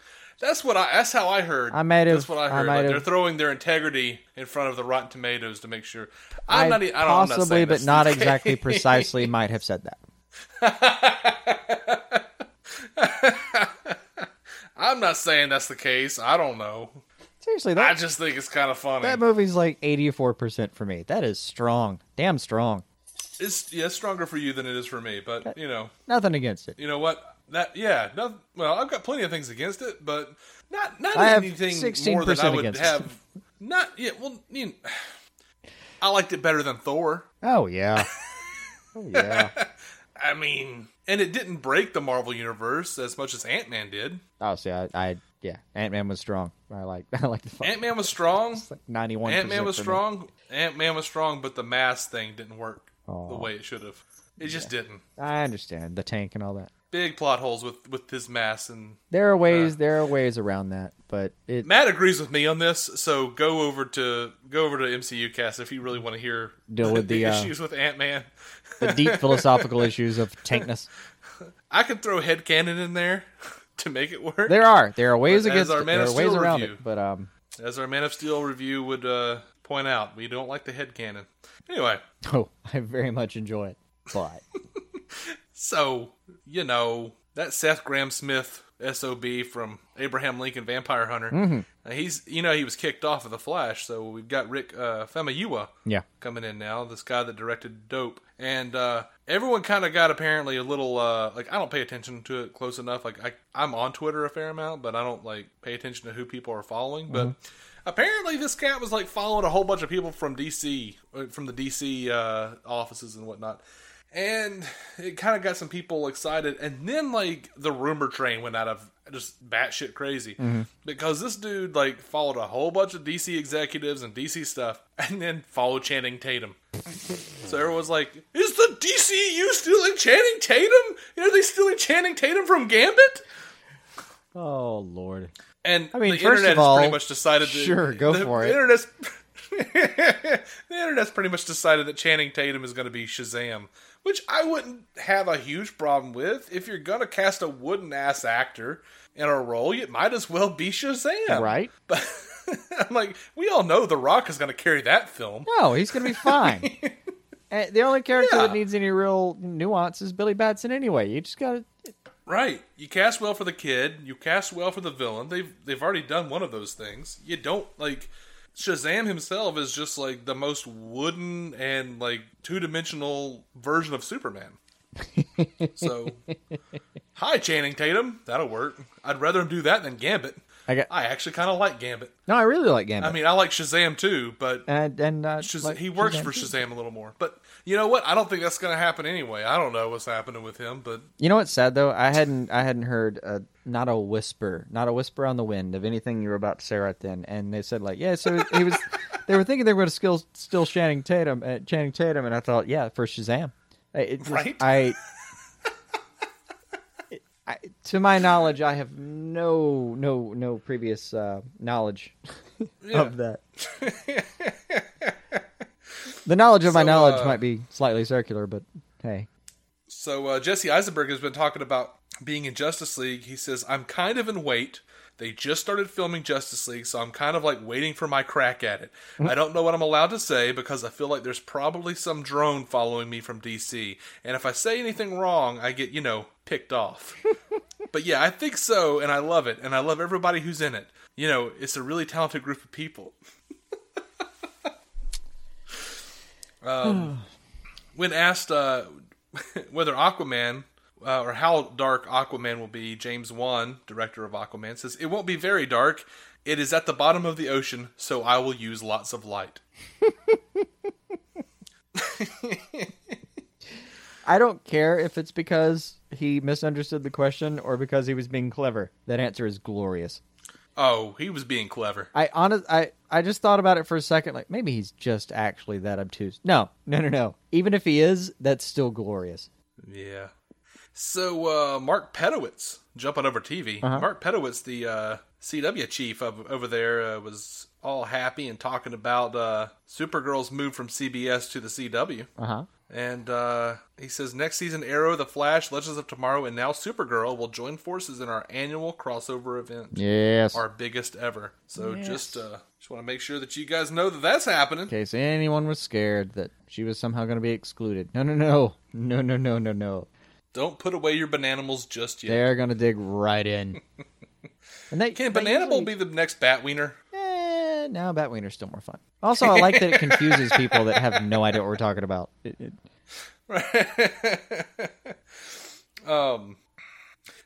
That's what I. That's how I heard. I might have- That's what I I heard. might like they're throwing their integrity in front of the Rotten Tomatoes to make sure. I'm I not. e- I don't, I'm not possibly, but that's not exactly precisely, might have said that. I'm not saying that's the case. I don't know. Seriously, that, I just think it's kind of funny. that movie's like eighty-four percent for me. That is strong, damn strong. it's yeah, it's stronger for you than it is for me. But you know, Nothing against it. you know what? That yeah, no, well, I've got plenty of things against it, but not not I have anything 16% more than I would against it. have. Not yeah, well, you know, I liked it better than Thor. Oh yeah, oh yeah. I mean, and it didn't break the Marvel universe as much as Ant Man did. Oh, see, I, I yeah, Ant Man was strong. I like, I like the Ant Man was strong. ninety-one. Ant Man was strong. Ant Man was strong, but the mask thing didn't work the way it should have. It just didn't. I understand the tank and all that. Big plot holes with with his mask and There are ways, there are ways around that, but it. Matt agrees with me on this, so go over to go over to MCU cast if you really want to hear Deal with the, uh, issues with Ant Man. The deep philosophical issues of tankness. I could throw headcanon in there to make it work. There are there are ways But against our it. There are ways Steel around review. it, but um, As our Man of Steel review would uh, point out, we don't like the headcanon. Anyway, oh, I very much enjoy it. But so you know that Seth Grahame-Smith SOB from Abraham Lincoln Vampire Hunter. Mm-hmm. uh, he's you know he was kicked off of the Flash, so we've got Rick uh, Famuyiwa yeah, coming in now. This guy that directed Dope, and uh, everyone kind of got apparently a little uh, like I don't pay attention to it close enough. Like I, I'm on Twitter a fair amount, but I don't like pay attention to who people are following. But apparently, this cat was like following a whole bunch of people from DC, uh, from the DC uh, offices and whatnot. And it kind of got some people excited, and then like the rumor train went out of just batshit crazy because this dude like followed a whole bunch of DC executives and DC stuff, and then followed Channing Tatum. So everyone's like, "Is the DCU stealing Channing Tatum? Are they stealing Channing Tatum from Gambit?" oh lord, And I mean, the first internet of has pretty much decided. That, sure, go the, for the it. Internet's, the internet's pretty much decided that Channing Tatum is going to be Shazam, which I wouldn't have a huge problem with. If you're going to cast a wooden ass actor in a role, you might as well be Shazam, right? But I'm like, we all know The Rock is going to carry that film. No, he's gonna be fine. Uh, the only character Yeah. that needs any real nuance is Billy Batson anyway. You just gotta. Right. You cast well for the kid. You cast well for the villain. They've they've already done one of those things. You don't like Shazam himself is just like the most wooden and like two dimensional version of Superman. so, hi Channing Tatum. That'll work. I'd rather him do that than Gambit. I got- I actually kind of like Gambit. No, I really like Gambit. I mean, I like Shazam too, but and and uh, Shaz- like he works Shazam for too. Shazam a little more. But you know what? I don't think that's going to happen anyway. I don't know what's happening with him, but You know what's sad though? I hadn't I hadn't heard uh, not a whisper, not a whisper on the wind of anything you were about to say right then. And they said like, yeah, so he was. they were thinking they were going to still still Channing Tatum, uh, Channing Tatum, and I thought, yeah, for Shazam. It just, Right? I, I. To my knowledge, I have no no no previous uh, knowledge Yeah. of that. the knowledge of my knowledge uh, might be slightly circular, but hey, So uh, Jesse Eisenberg has been talking about being in Justice League. He says, "I'm kind of in wait. They just started filming Justice League, so I'm kind of like waiting for my crack at it. I don't know what I'm allowed to say because I feel like there's probably some drone following me from DC, and if I say anything wrong, I get you know picked off. but yeah, I think so, and I love it, and I love everybody who's in it. You know, it's a really talented group of people." um, when asked uh, whether Aquaman uh, or how dark Aquaman will be, James Wan, director of Aquaman, says it won't be very dark. It is at the bottom of the ocean, so I will use lots of light. I don't care if it's because he misunderstood the question or because he was being clever. That answer is glorious. Oh, he was being clever. I honest, I, I just thought about it for a second. Like maybe he's just actually that obtuse. No, no, no, no. Even if he is, that's still glorious. Yeah. So uh, Mark Pedowitz, jumping over TV. Mark Pedowitz, the uh, CW chief of, over there, uh, was all happy and talking about uh, Supergirl's move from CBS to the CW. Uh huh. And uh, he says next season, Arrow, The Flash, Legends of Tomorrow, and now Supergirl will join forces in our annual crossover event, Yes. our biggest ever. So Yes. just uh, just want to make sure that you guys know that that's happening. In case anyone was scared that she was somehow going to be excluded. No, no, no, no, no, no, no, no. Don't put away your bananimals just yet. They're going to dig right in. And they Can they Bananimal usually- be the next Batwiener? Eh, no, Batwiener's still more fun. Also, I like that it confuses people that have no idea what we're talking about. It, it, um.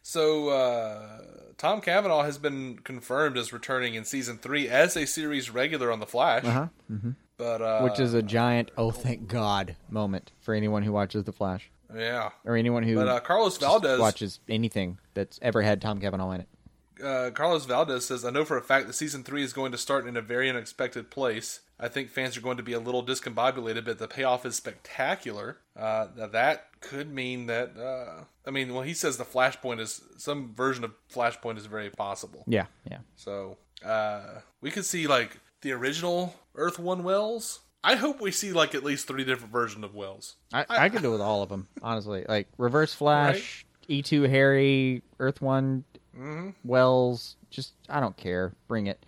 So uh, Tom Cavanaugh has been confirmed as returning in season three as a series regular on the Flash. uh-huh. But uh, Which is a giant, oh, thank God moment for anyone who watches The Flash. Yeah. Or anyone who But uh, Carlos Valdez watches anything that's ever had Tom Cavanaugh in it. uh, Carlos Valdez says, I know for a fact that season three is going to start in a very unexpected place. I think fans are going to be a little discombobulated, but the payoff is spectacular. Uh, that could mean that, uh, I mean, well, he says the Flashpoint is, some version of Flashpoint is very possible. Yeah, yeah. So, uh, we could see, like, the original Earth One Wells. I hope we see, like, at least three different versions of Wells. I, I could do with all of them, honestly. Like Reverse Flash, E2 Harry, Earth One, Mm-hmm. Wells. Just I don't care. Bring it.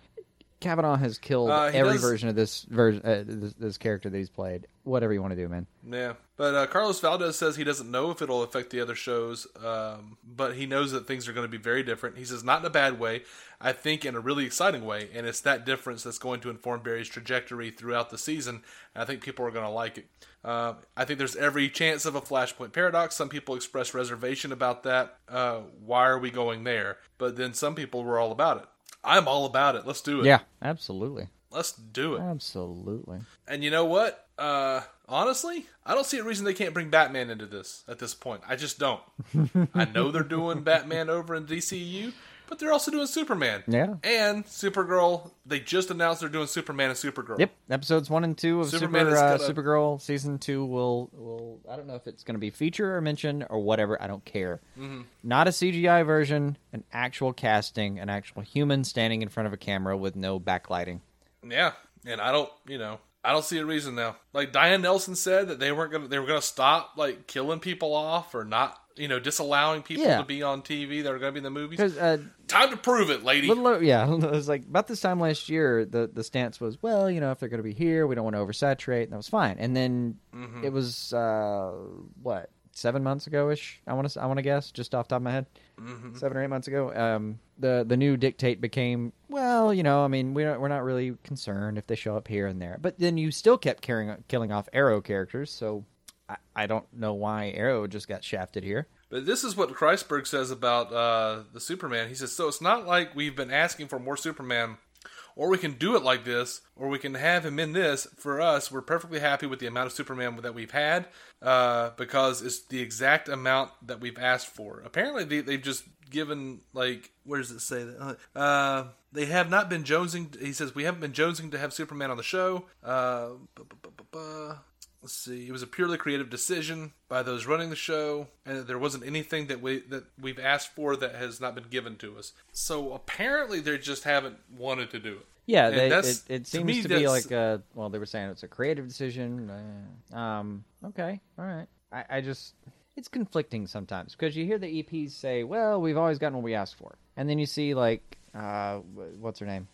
Cavanaugh has killed Uh, he every does- version of this version, uh, this, this character that he's played. Whatever you want to do, man. Yeah, but uh, Carlos Valdez says he doesn't know if it'll affect the other shows, um, but he knows that things are going to be very different. He says not in a bad way, I think in a really exciting way, and it's that difference that's going to inform Barry's trajectory throughout the season. And I think people are going to like it. Uh, I think there's every chance of a Flashpoint paradox. Some people express reservation about that. Uh, why are we going there? But then some people were all about it. I'm all about it. Let's do it. Yeah, absolutely, Let's do it. absolutely. And you know what? Uh, honestly, I don't see a reason they can't bring Batman into this at this point. I just don't. I know they're doing Batman over in DCU, but they're also doing Superman. Yeah. And Supergirl. They just announced they're doing Superman and Supergirl. Yep, episodes one and two of Superman Super, uh, Supergirl season two will will I don't know if it's going to be feature or mention or whatever. I don't care. Mm-hmm. Not a CGI version, an actual casting, an actual human standing in front of a camera with no backlighting. Yeah. And I don't, you know, I don't see a reason now. Like Diane Nelson said that they weren't gonna they were gonna stop like killing people off or not, you know, disallowing people Yeah. to be on TV that are gonna be in the movies. Uh, Time to prove it, lady. little yeah, it was like about this time last year. The the stance was, well, you know, if they're going to be here, we don't want to oversaturate, and that was fine. And then Mm-hmm. it was uh, what seven months ago ish. I want to I want to guess just off the top of my head, Mm-hmm. seven or eight months ago. Um, the the new dictate became, well, you know, I mean, we don't, we're not really concerned if they show up here and there, but then you still kept carrying killing off Arrow characters, so. I, I don't know why Arrow just got shafted here. But this is what Kreisberg says about uh, the Superman. He says, so it's not like we've been asking for more Superman, or we can do it like this, or we can have him in this. For us, we're perfectly happy with the amount of Superman that we've had uh, because it's the exact amount that we've asked for. Apparently, they, they've just given like where does it say that? Uh, they have not been jonesing. He says we haven't been jonesing to have Superman on the show. Uh, let's see. It was a purely creative decision by those running the show, and there wasn't anything that we that we've asked for that has not been given to us. So apparently, they just haven't wanted to do it. Yeah, they, it, it to seems me, to, be like a well, they were saying it's a creative decision. Uh, um, okay, all right. I, I just it's conflicting sometimes because you hear the EPs say, "Well, we've always gotten what we asked for," and then you see like uh, what's her name?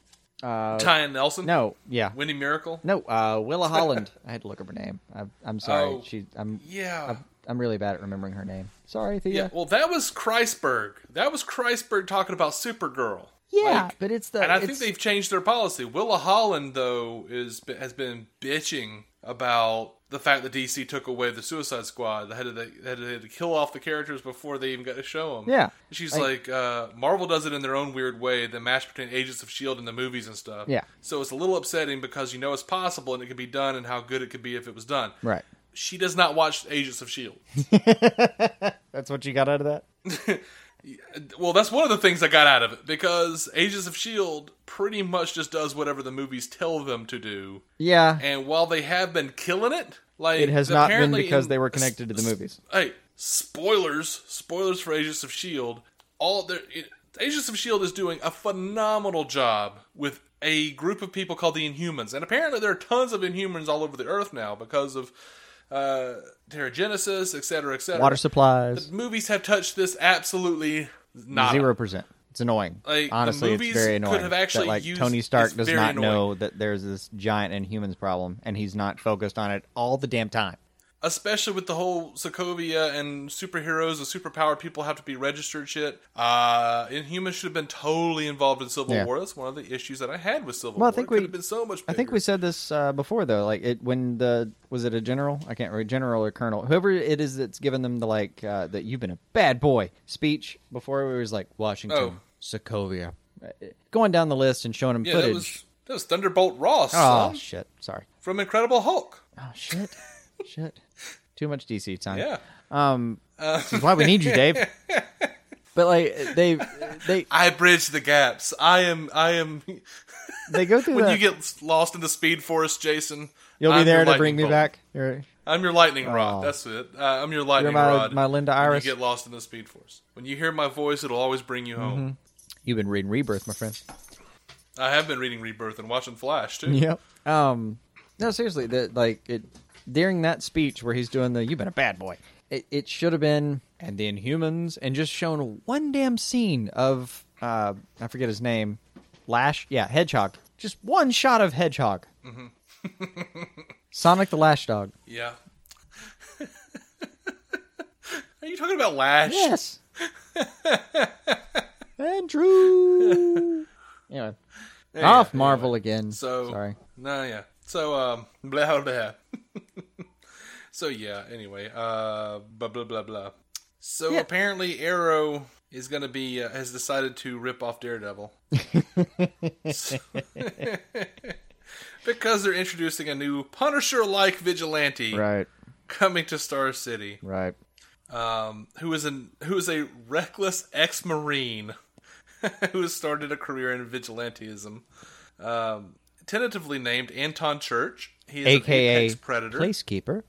Uh, Diane Nelson, no, yeah, Winnie Mericle. no, uh, Willa Holland. I had to look up her name. I, I'm sorry. Oh, She, I'm, Yeah. I'm, I'm really bad at remembering her name. Sorry, Thea. Yeah, well, that was Kreisberg. That was Kreisberg talking about Supergirl. Yeah, Like, but it's the. and I think they've changed their policy. Willa Holland, though, is has been bitching about the fact that DC took away the Suicide Squad. They had to, they had to, they had to kill off the characters before they even got to show them. Yeah. she's Like- like, uh, Marvel does it in their own weird way. The match between Agents of Shield and the movies and stuff. Yeah. so it's a little upsetting because you know it's possible and it could be done, and how good it could be if it was done. right. She does not watch Agents of Shield. That's what you got out of that. Well, that's one of the things I got out of it because Agents of Shield pretty much just does whatever the movies tell them to do. Yeah, And while they have been killing it, like it has not been because in- they were connected to the movies. Hey, spoilers! Spoilers for Agents of Shield. All their it, Agents of Shield is doing a phenomenal job with a group of people called the Inhumans, and apparently there are tons of Inhumans all over the Earth now because of uh, Terrigenesis, et cetera, et cetera. Water supplies, movies have touched this absolutely not zero percent. It's annoying. Like, the Honestly, it's movies very could annoying. have actually that, like used- Tony Stark does not know that there's this giant Inhumans problem, and he's not focused on it all the damn time. Especially with the whole Sokovia and superheroes and superpowered people have to be registered shit. Uh, Inhumans should have been totally involved in Civil Yeah. War. That's one of the issues that I had with Civil Well, I War. think it we- have been so much. I think we said this uh, before, though. Like it when the was it a general? I can't remember general or colonel, whoever it is that's given them the like uh, that you've been a bad boy speech before. It was like Washington, Oh. Sokovia, going down the list and showing them yeah, footage. that was that was Thunderbolt Ross oh son, shit! Sorry. from Incredible Hulk. Oh shit! Shit! Too much DC time. Yeah, Um, uh, this is why we need you, Dave. But like they they I bridge the gaps. I am I am. they go through when that. you get lost in the Speed Force, Jason, You'll be I'm there to bring me bolt. back. You're, I'm your lightning rod. Oh. That's it. Uh, I'm your lightning my- rod. my Linda when Iris. You get lost in the Speed Force. When you hear my voice, it'll always bring you home. you've been reading Rebirth, my friend. I have been reading Rebirth and watching Flash too. Yep. Um, no, seriously, that like it during that speech where he's doing the "You've been a bad boy." It, it should have been and the Inhumans and just shown one damn scene of uh I forget his name, Lash. Yeah, Hedgehog. Just one shot of Hedgehog. Sonic the Lash Dog. Yeah. Are you talking about Lash? Yes. Andrew. anyway, off Marvel again. So sorry. No, yeah. So um, blah blah. so yeah. Anyway, uh, blah blah blah blah. So Yeah. apparently, Arrow is going to be uh, has decided to rip off Daredevil because they're introducing a new Punisher-like vigilante Right. coming to Star City. Right. um, who is an who is a reckless ex-marine who has started a career in vigilantism. Um, tentatively named Anton Church, he is AKA predator, Placekeeper.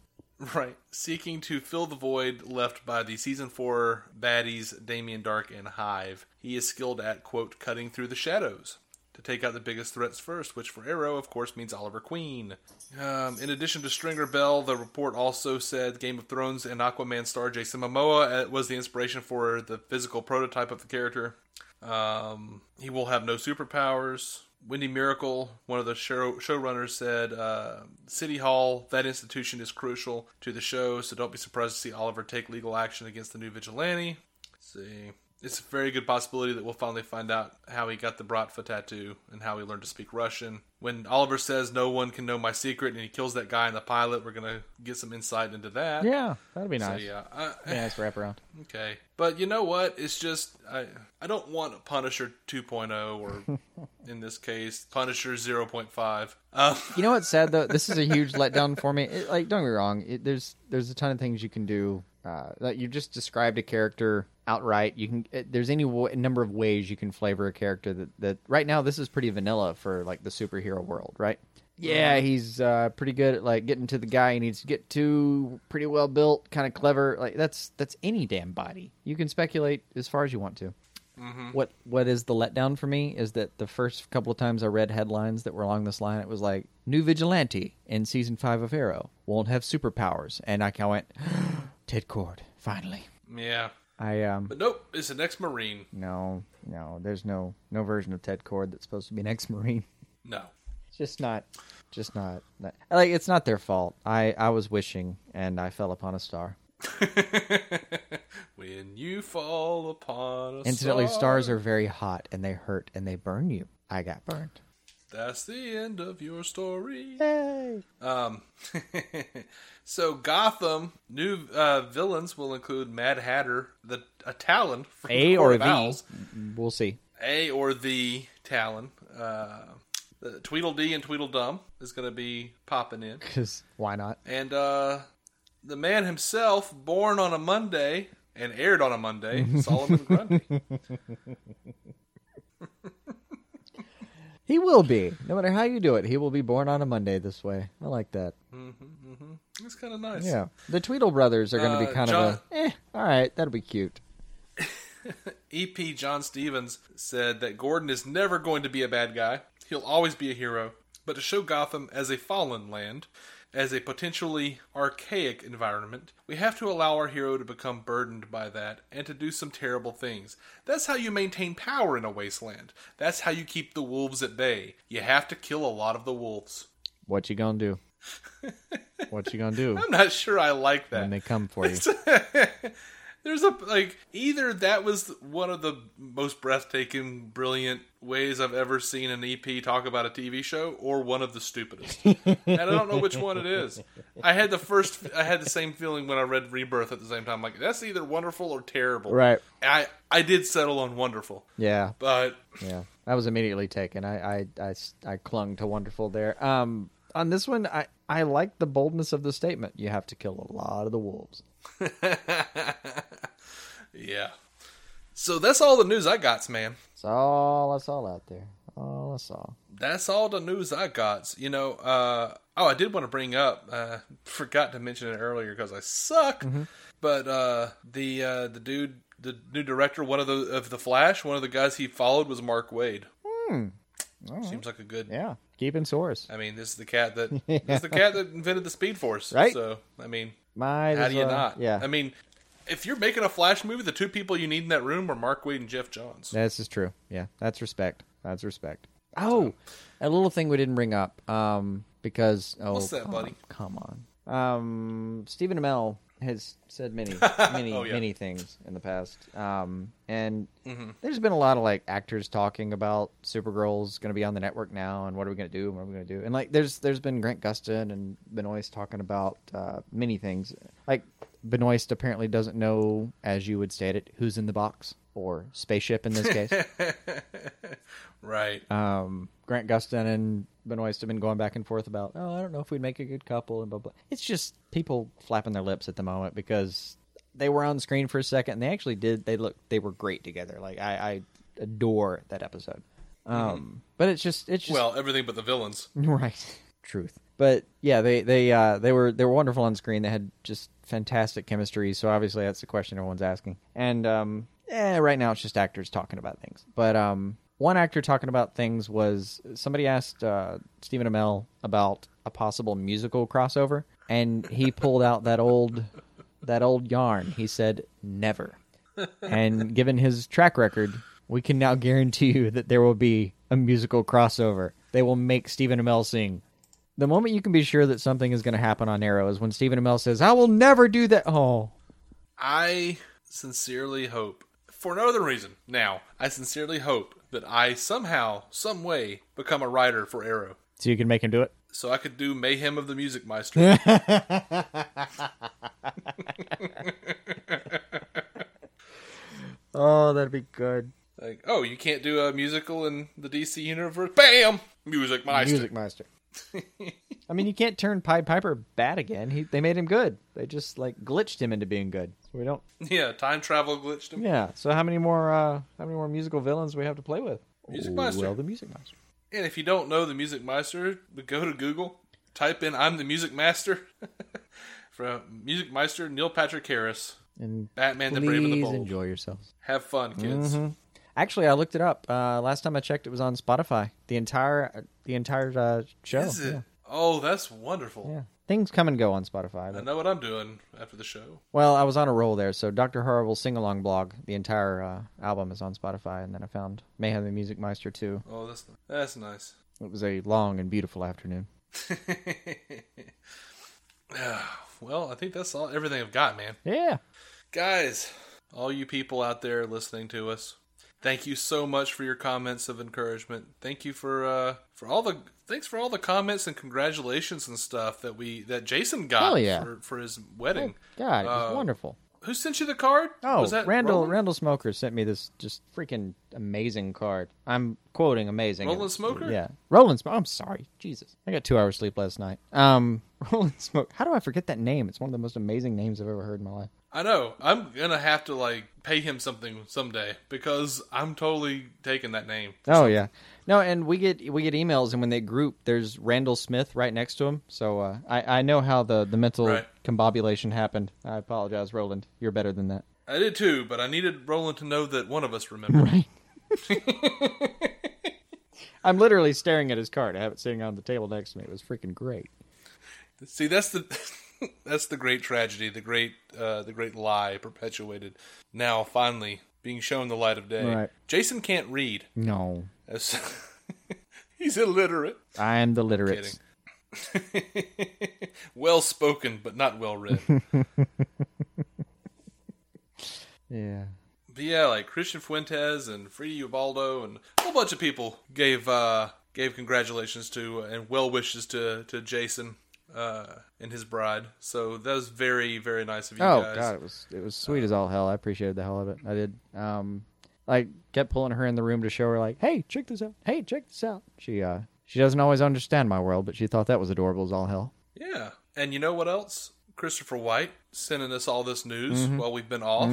right? Seeking to fill the void left by the season four baddies Damien Darhk and Hive. He is skilled at quote cutting through the shadows. To take out the biggest threats first, which for Arrow, of course, means Oliver Queen. Um, in addition to Stringer Bell, the report also said Game of Thrones and Aquaman star Jason Momoa uh, was the inspiration for the physical prototype of the character. Um, he will have no superpowers. Wendy Mericle, one of the show showrunners, said uh, City Hall, that institution is crucial to the show, so don't be surprised to see Oliver take legal action against the new vigilante. Let's see. It's a very good possibility that we'll finally find out how he got the Bratva tattoo and how he learned to speak Russian. When Oliver says no one can know my secret and he kills that guy in the pilot, we're gonna get some insight into that. Yeah, that'd be So nice. yeah, uh, Be nice wraparound. okay. But you know what? It's just I I don't want a Punisher 2.0 or in this case Punisher 0.5. Um, You know what's sad though? This is a huge letdown for me. It, like, don't get me wrong. It, there's there's a ton of things you can do. Uh, that you just described a character outright. You can. It, there's any w- number of ways you can flavor a character that that right now this is pretty vanilla for like the superhero world, right? Yeah, he's uh, pretty good at like getting to the guy he needs to get to. Pretty well built, kind of clever. Like that's that's any damn body. You can speculate as far as you want to. What what is the letdown for me is that the first couple of times I read headlines that were along this line, it was like new vigilante in season five of Arrow won't have superpowers, and I kind of went, Ted Cord, finally. yeah, I um but nope, it's an ex-marine. no no, there's no no version of Ted Cord that's supposed to be an ex-marine. No. It's just not, just not, not like it's not their fault. I I was wishing and I fell upon a star. when you fall upon a Incidentally, star. stars are very hot and they hurt and they burn you. I got burned. That's the end of your story. Yay! Um, so Gotham new uh, villains will include Mad Hatter, the a Talon from A Court or of the? Owls, We'll see. A or the Talon. Uh, the Tweedledee and Tweedledum is going to be popping in, Because why not? and uh, the man himself, born on a Monday and aired on a Monday, Solomon Grundy. He will be. No matter how you do it, he will be born on a Monday this way. I like that. It's kind of nice. Yeah. The Tweedle brothers are going to Uh, be kind John- of a, eh, all right, that'll be cute. EP John Stephens said that Gordon is never going to be a bad guy. He'll always be a hero. But to show Gotham as a fallen land, as a potentially archaic environment, we have to allow our hero to become burdened by that and to do some terrible things. That's how you maintain power in a wasteland. That's how you keep the wolves at bay. You have to kill a lot of the wolves. What you gonna do? what you gonna do I'm not sure I like that. when they come for you? There's a like either that was one of the most breathtaking, brilliant ways I've ever seen an EP talk about a TV show, or one of the stupidest. and I don't know which one it is. I had the first, I had the same feeling when I read Rebirth at the same time. Like that's either wonderful or terrible. Right. I I did settle on wonderful, Yeah. but Yeah. That was immediately taken. I I I, I clung to wonderful there. Um, on this one, I, I like the boldness of the statement. You have to kill a lot of the wolves. yeah. So that's all the news I got, man. That's all. That's all out there. All I saw. That's all the news I got. You know, uh, oh, I did want to bring up. Uh, forgot to mention it earlier because I suck. But uh, the uh, the dude, the new director, one of the of the Flash, one of the guys he followed was Mark Waid. Hmm. Seems like a good. Yeah. Keeping source. I mean, this is the cat that this is the cat that invented the Speed Force, Right. So, I mean, my how do you well- not? Yeah. I mean, if you're making a Flash movie, the two people you need in that room are Mark Waid and Geoff Johns. This is true. Yeah, that's respect. That's respect. Oh, a little thing we didn't bring up. Um, because oh, What's that, come buddy? on, Come on. Um, Stephen Amell has said many, many, Oh, yeah. many things in the past. Um, and Mm-hmm. there's been a lot of like actors talking about Supergirl's going to be on the network now, and what are we going to do? And what are we going to do? And like, there's there's been Grant Gustin and Benoist talking about uh, many things. Like Benoist apparently doesn't know, as you would state it, who's in the box or spaceship in this case. Right. um, Grant Gustin and Benoist have been going back and forth about, oh, I don't know if we'd make a good couple and blah blah. It's just people flapping their lips at the moment because they were on screen for a second and they actually did. They look, they were great together. Like I, I adore that episode. Um, but it's just, it's just well, everything but the villains. right, truth. But yeah, they they uh, they were they were wonderful on screen. They had just fantastic chemistry. So obviously that's the question everyone's asking. And um, eh, right now it's just actors talking about things. But um, one actor talking about things was somebody asked uh, Stephen Amell about a possible musical crossover, and he pulled out that old that old yarn. He said never. and given his track record, we can now guarantee you that there will be a musical crossover. They will make Stephen Amell sing. The moment you can be sure that something is going to happen on Arrow is when Stephen Amell says, "I will never do that." Oh, I sincerely hope for no other reason. Now, I sincerely hope that I somehow, some way, become a writer for Arrow. So you can make him do it. So I could do Mayhem of the Music Meister. Oh, that'd be good. like, oh, you can't do a musical in the DC universe? Bam! Music Meister. Music Master. I mean, you can't turn Pied Piper bad again. He, they made him good. They just like glitched him into being good. So we don't. Yeah, time travel glitched him. Yeah. So how many more? uh How many more musical villains do we have to play with? Music Master. Well, the Music Master. And if you don't know the Music Meister, go to Google, type in "I'm the Music Master" from Music Meister Neil Patrick Harris, And Batman: The Brave and the Bold. enjoy yourselves. Have fun, kids. Mhm. Actually, I looked it up. Uh, last time I checked, it was on Spotify. The entire the entire uh, show. Is it? Yeah. Oh, that's wonderful. yeah. Things come and go on Spotify. I know what I'm doing after the show. Well, I was on a roll there. So Dr. Horrible's sing along blog, the entire uh, album is on Spotify, and then I found Mayhem the Music Meister too. Oh, that's that's nice. It was a long and beautiful afternoon. well, I think that's all everything I've got, man. Yeah. Guys, all you people out there listening to us, thank you so much for your comments of encouragement. Thank you for uh for all the thanks for all the comments and congratulations and stuff that we that Jason got yeah. for, for his wedding. God, it was Uh, wonderful. Who sent you the card? Oh, Was that Randall Roland? Randall Smoker sent me this just freaking amazing card. I'm quoting amazing. Roland Smoker? Yeah, Roland Smoker. I'm sorry, Jesus. I got two hours sleep last night. Um, Roland Smoker. How do I forget that name? It's one of the most amazing names I've ever heard in my life. I know. I'm gonna have to like pay him something someday because I'm totally taking that name. Oh yeah, no, and we get we get emails, and when they group, there's Randall Smith right next to him. So uh, I I know how the the mental Right. combobulation happened. I apologize, Roland. You're better than that. I did too, but I needed Roland to know that one of us remembered. Right. I'm literally staring at his card. I have it sitting on the table next to me. It was freaking great. See, that's the that's the great tragedy, the great uh, the great lie perpetuated. Now, finally, being shown the light of day. Right. Jason can't read. No, As- He's illiterate. I am the literate. well spoken, but not well read. Yeah. But yeah, like Christian Fuentes and Free Ubaldo and a whole bunch of people gave uh, gave congratulations to and well wishes to to Jason uh, and his bride. So that was very very nice of you Oh guys. god, it was it was sweet as all hell. I appreciated the hell of it. I did. Um, like kept pulling her in the room to show her like, hey, check this out. Hey, check this out. She uh she doesn't always understand my world, but she thought that was adorable as all hell. Yeah, and you know what else? Christopher White sending us all this news Mm-hmm. while we've been off.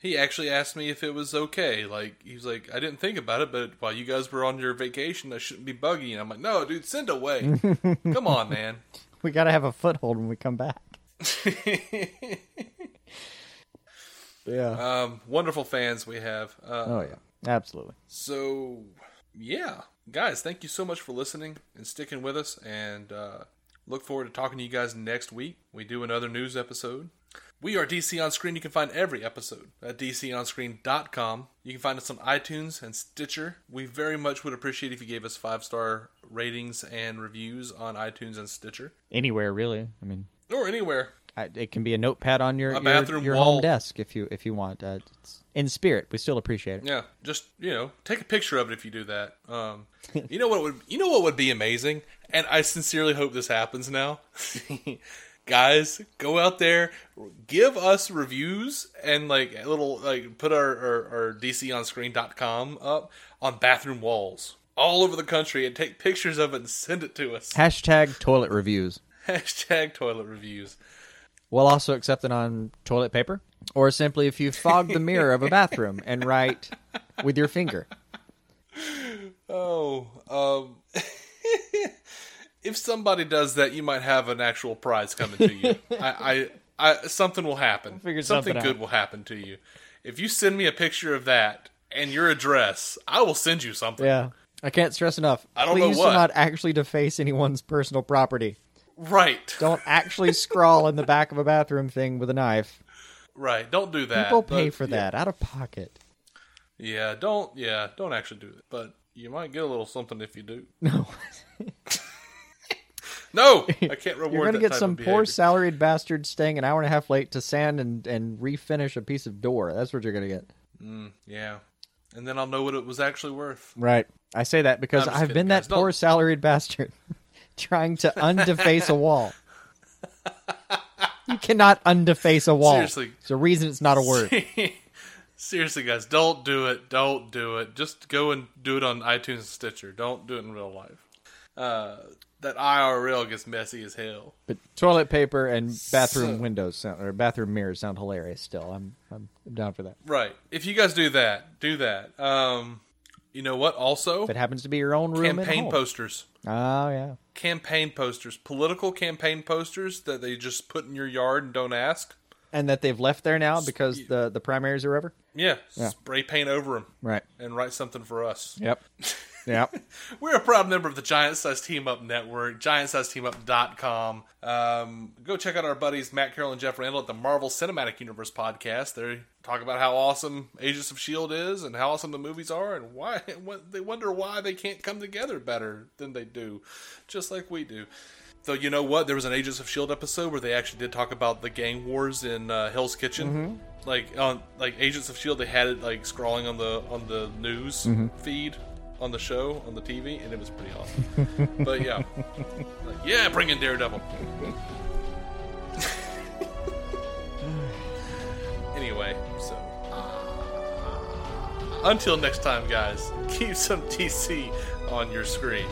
He actually asked me if it was okay. Like he was like, I didn't think about it, but while you guys were on your vacation, I shouldn't be buggy. And I'm like, no, dude, send away. Come on, man. We gotta have a foothold when we come back. Yeah. Um, wonderful fans we have. Uh, oh yeah. Absolutely. So, yeah, guys, thank you so much for listening and sticking with us. And uh, look forward to talking to you guys next week. We do another news episode. We are DC On Screen. You can find every episode at DCOnScreen.com. You can find us on iTunes and Stitcher. We very much would appreciate if you gave us five star ratings and reviews on iTunes and Stitcher Anywhere really. I mean, or anywhere. I, it can be a notepad on your A your, bathroom your home desk if you if you want. Uh, it's in spirit, we still appreciate it. Yeah, just you know, take a picture of it if you do that. Um, you know what would you know what would be amazing, and I sincerely hope this happens now. Guys, go out there, give us reviews, and like a little like put our our, our DCOnScreen.com up on bathroom walls all over the country, and take pictures of it and send it to us. Hashtag toilet reviews. Hashtag toilet reviews. We'll also accept it on toilet paper, or simply if you fog the mirror of a bathroom and write with your finger. Oh, um, if somebody does that, you might have an actual prize coming to you. I, I, I, something will happen. something, something good will happen to you. If you send me a picture of that and your address, I will send you something. Yeah. I can't stress enough. I don't know Please what. do not actually deface anyone's personal property. Right, Don't actually scrawl in the back of a bathroom thing with a knife. right. Don't do that. People pay but- for that out of pocket. Yeah, don't. Yeah, don't actually do it. But you might get a little something if you do. No. No, I can't reward. You're going to get some poor salaried bastard staying an hour and a half late to sand and, and refinish a piece of door. That's what you're going to get. Mm, yeah. And then I'll know what it was actually worth. Right. I say that because I've kidding, been that guys. Don't- poor salaried bastard trying to undeface a wall. You cannot undeface a wall. Seriously. There's a reason it's not a word. Seriously, guys, don't do it. Don't do it. Just go and do it on iTunes and Stitcher. Don't do it in real life. Uh, that IRL gets messy as hell. But toilet paper and bathroom So- windows sound, or bathroom mirrors sound hilarious. Still, I'm I'm down for that. Right. If you guys do that, do that. Um, you know what? Also, If it happens to be your own room campaign posters. Oh yeah. Campaign posters. Political campaign posters that they just put in your yard and don't ask. And that they've left there now because the the primaries are over. Yeah. Yeah. Spray paint over them Right. and write something for us. Yep. Yep. We're a proud member of the Giant Size Team Up Network, giantsizeteamup.com. Um, go check out our buddies Matt Carroll and Jeff Randall at the Marvel Cinematic Universe podcast. They talk about how awesome Agents of S.H.I.E.L.D. is and how awesome the movies are and why what, they wonder why they can't come together better than they do, just like we do. So you know what? There was an Agents of Shield episode where they actually did talk about the gang wars in uh, Hell's Kitchen. Like on like Agents of Shield, they had it like scrawling on the on the news feed on the show on the TV, and it was pretty awesome. but yeah, like, yeah, bring in Daredevil. anyway, so uh, until next time, guys, keep some DC on your screen.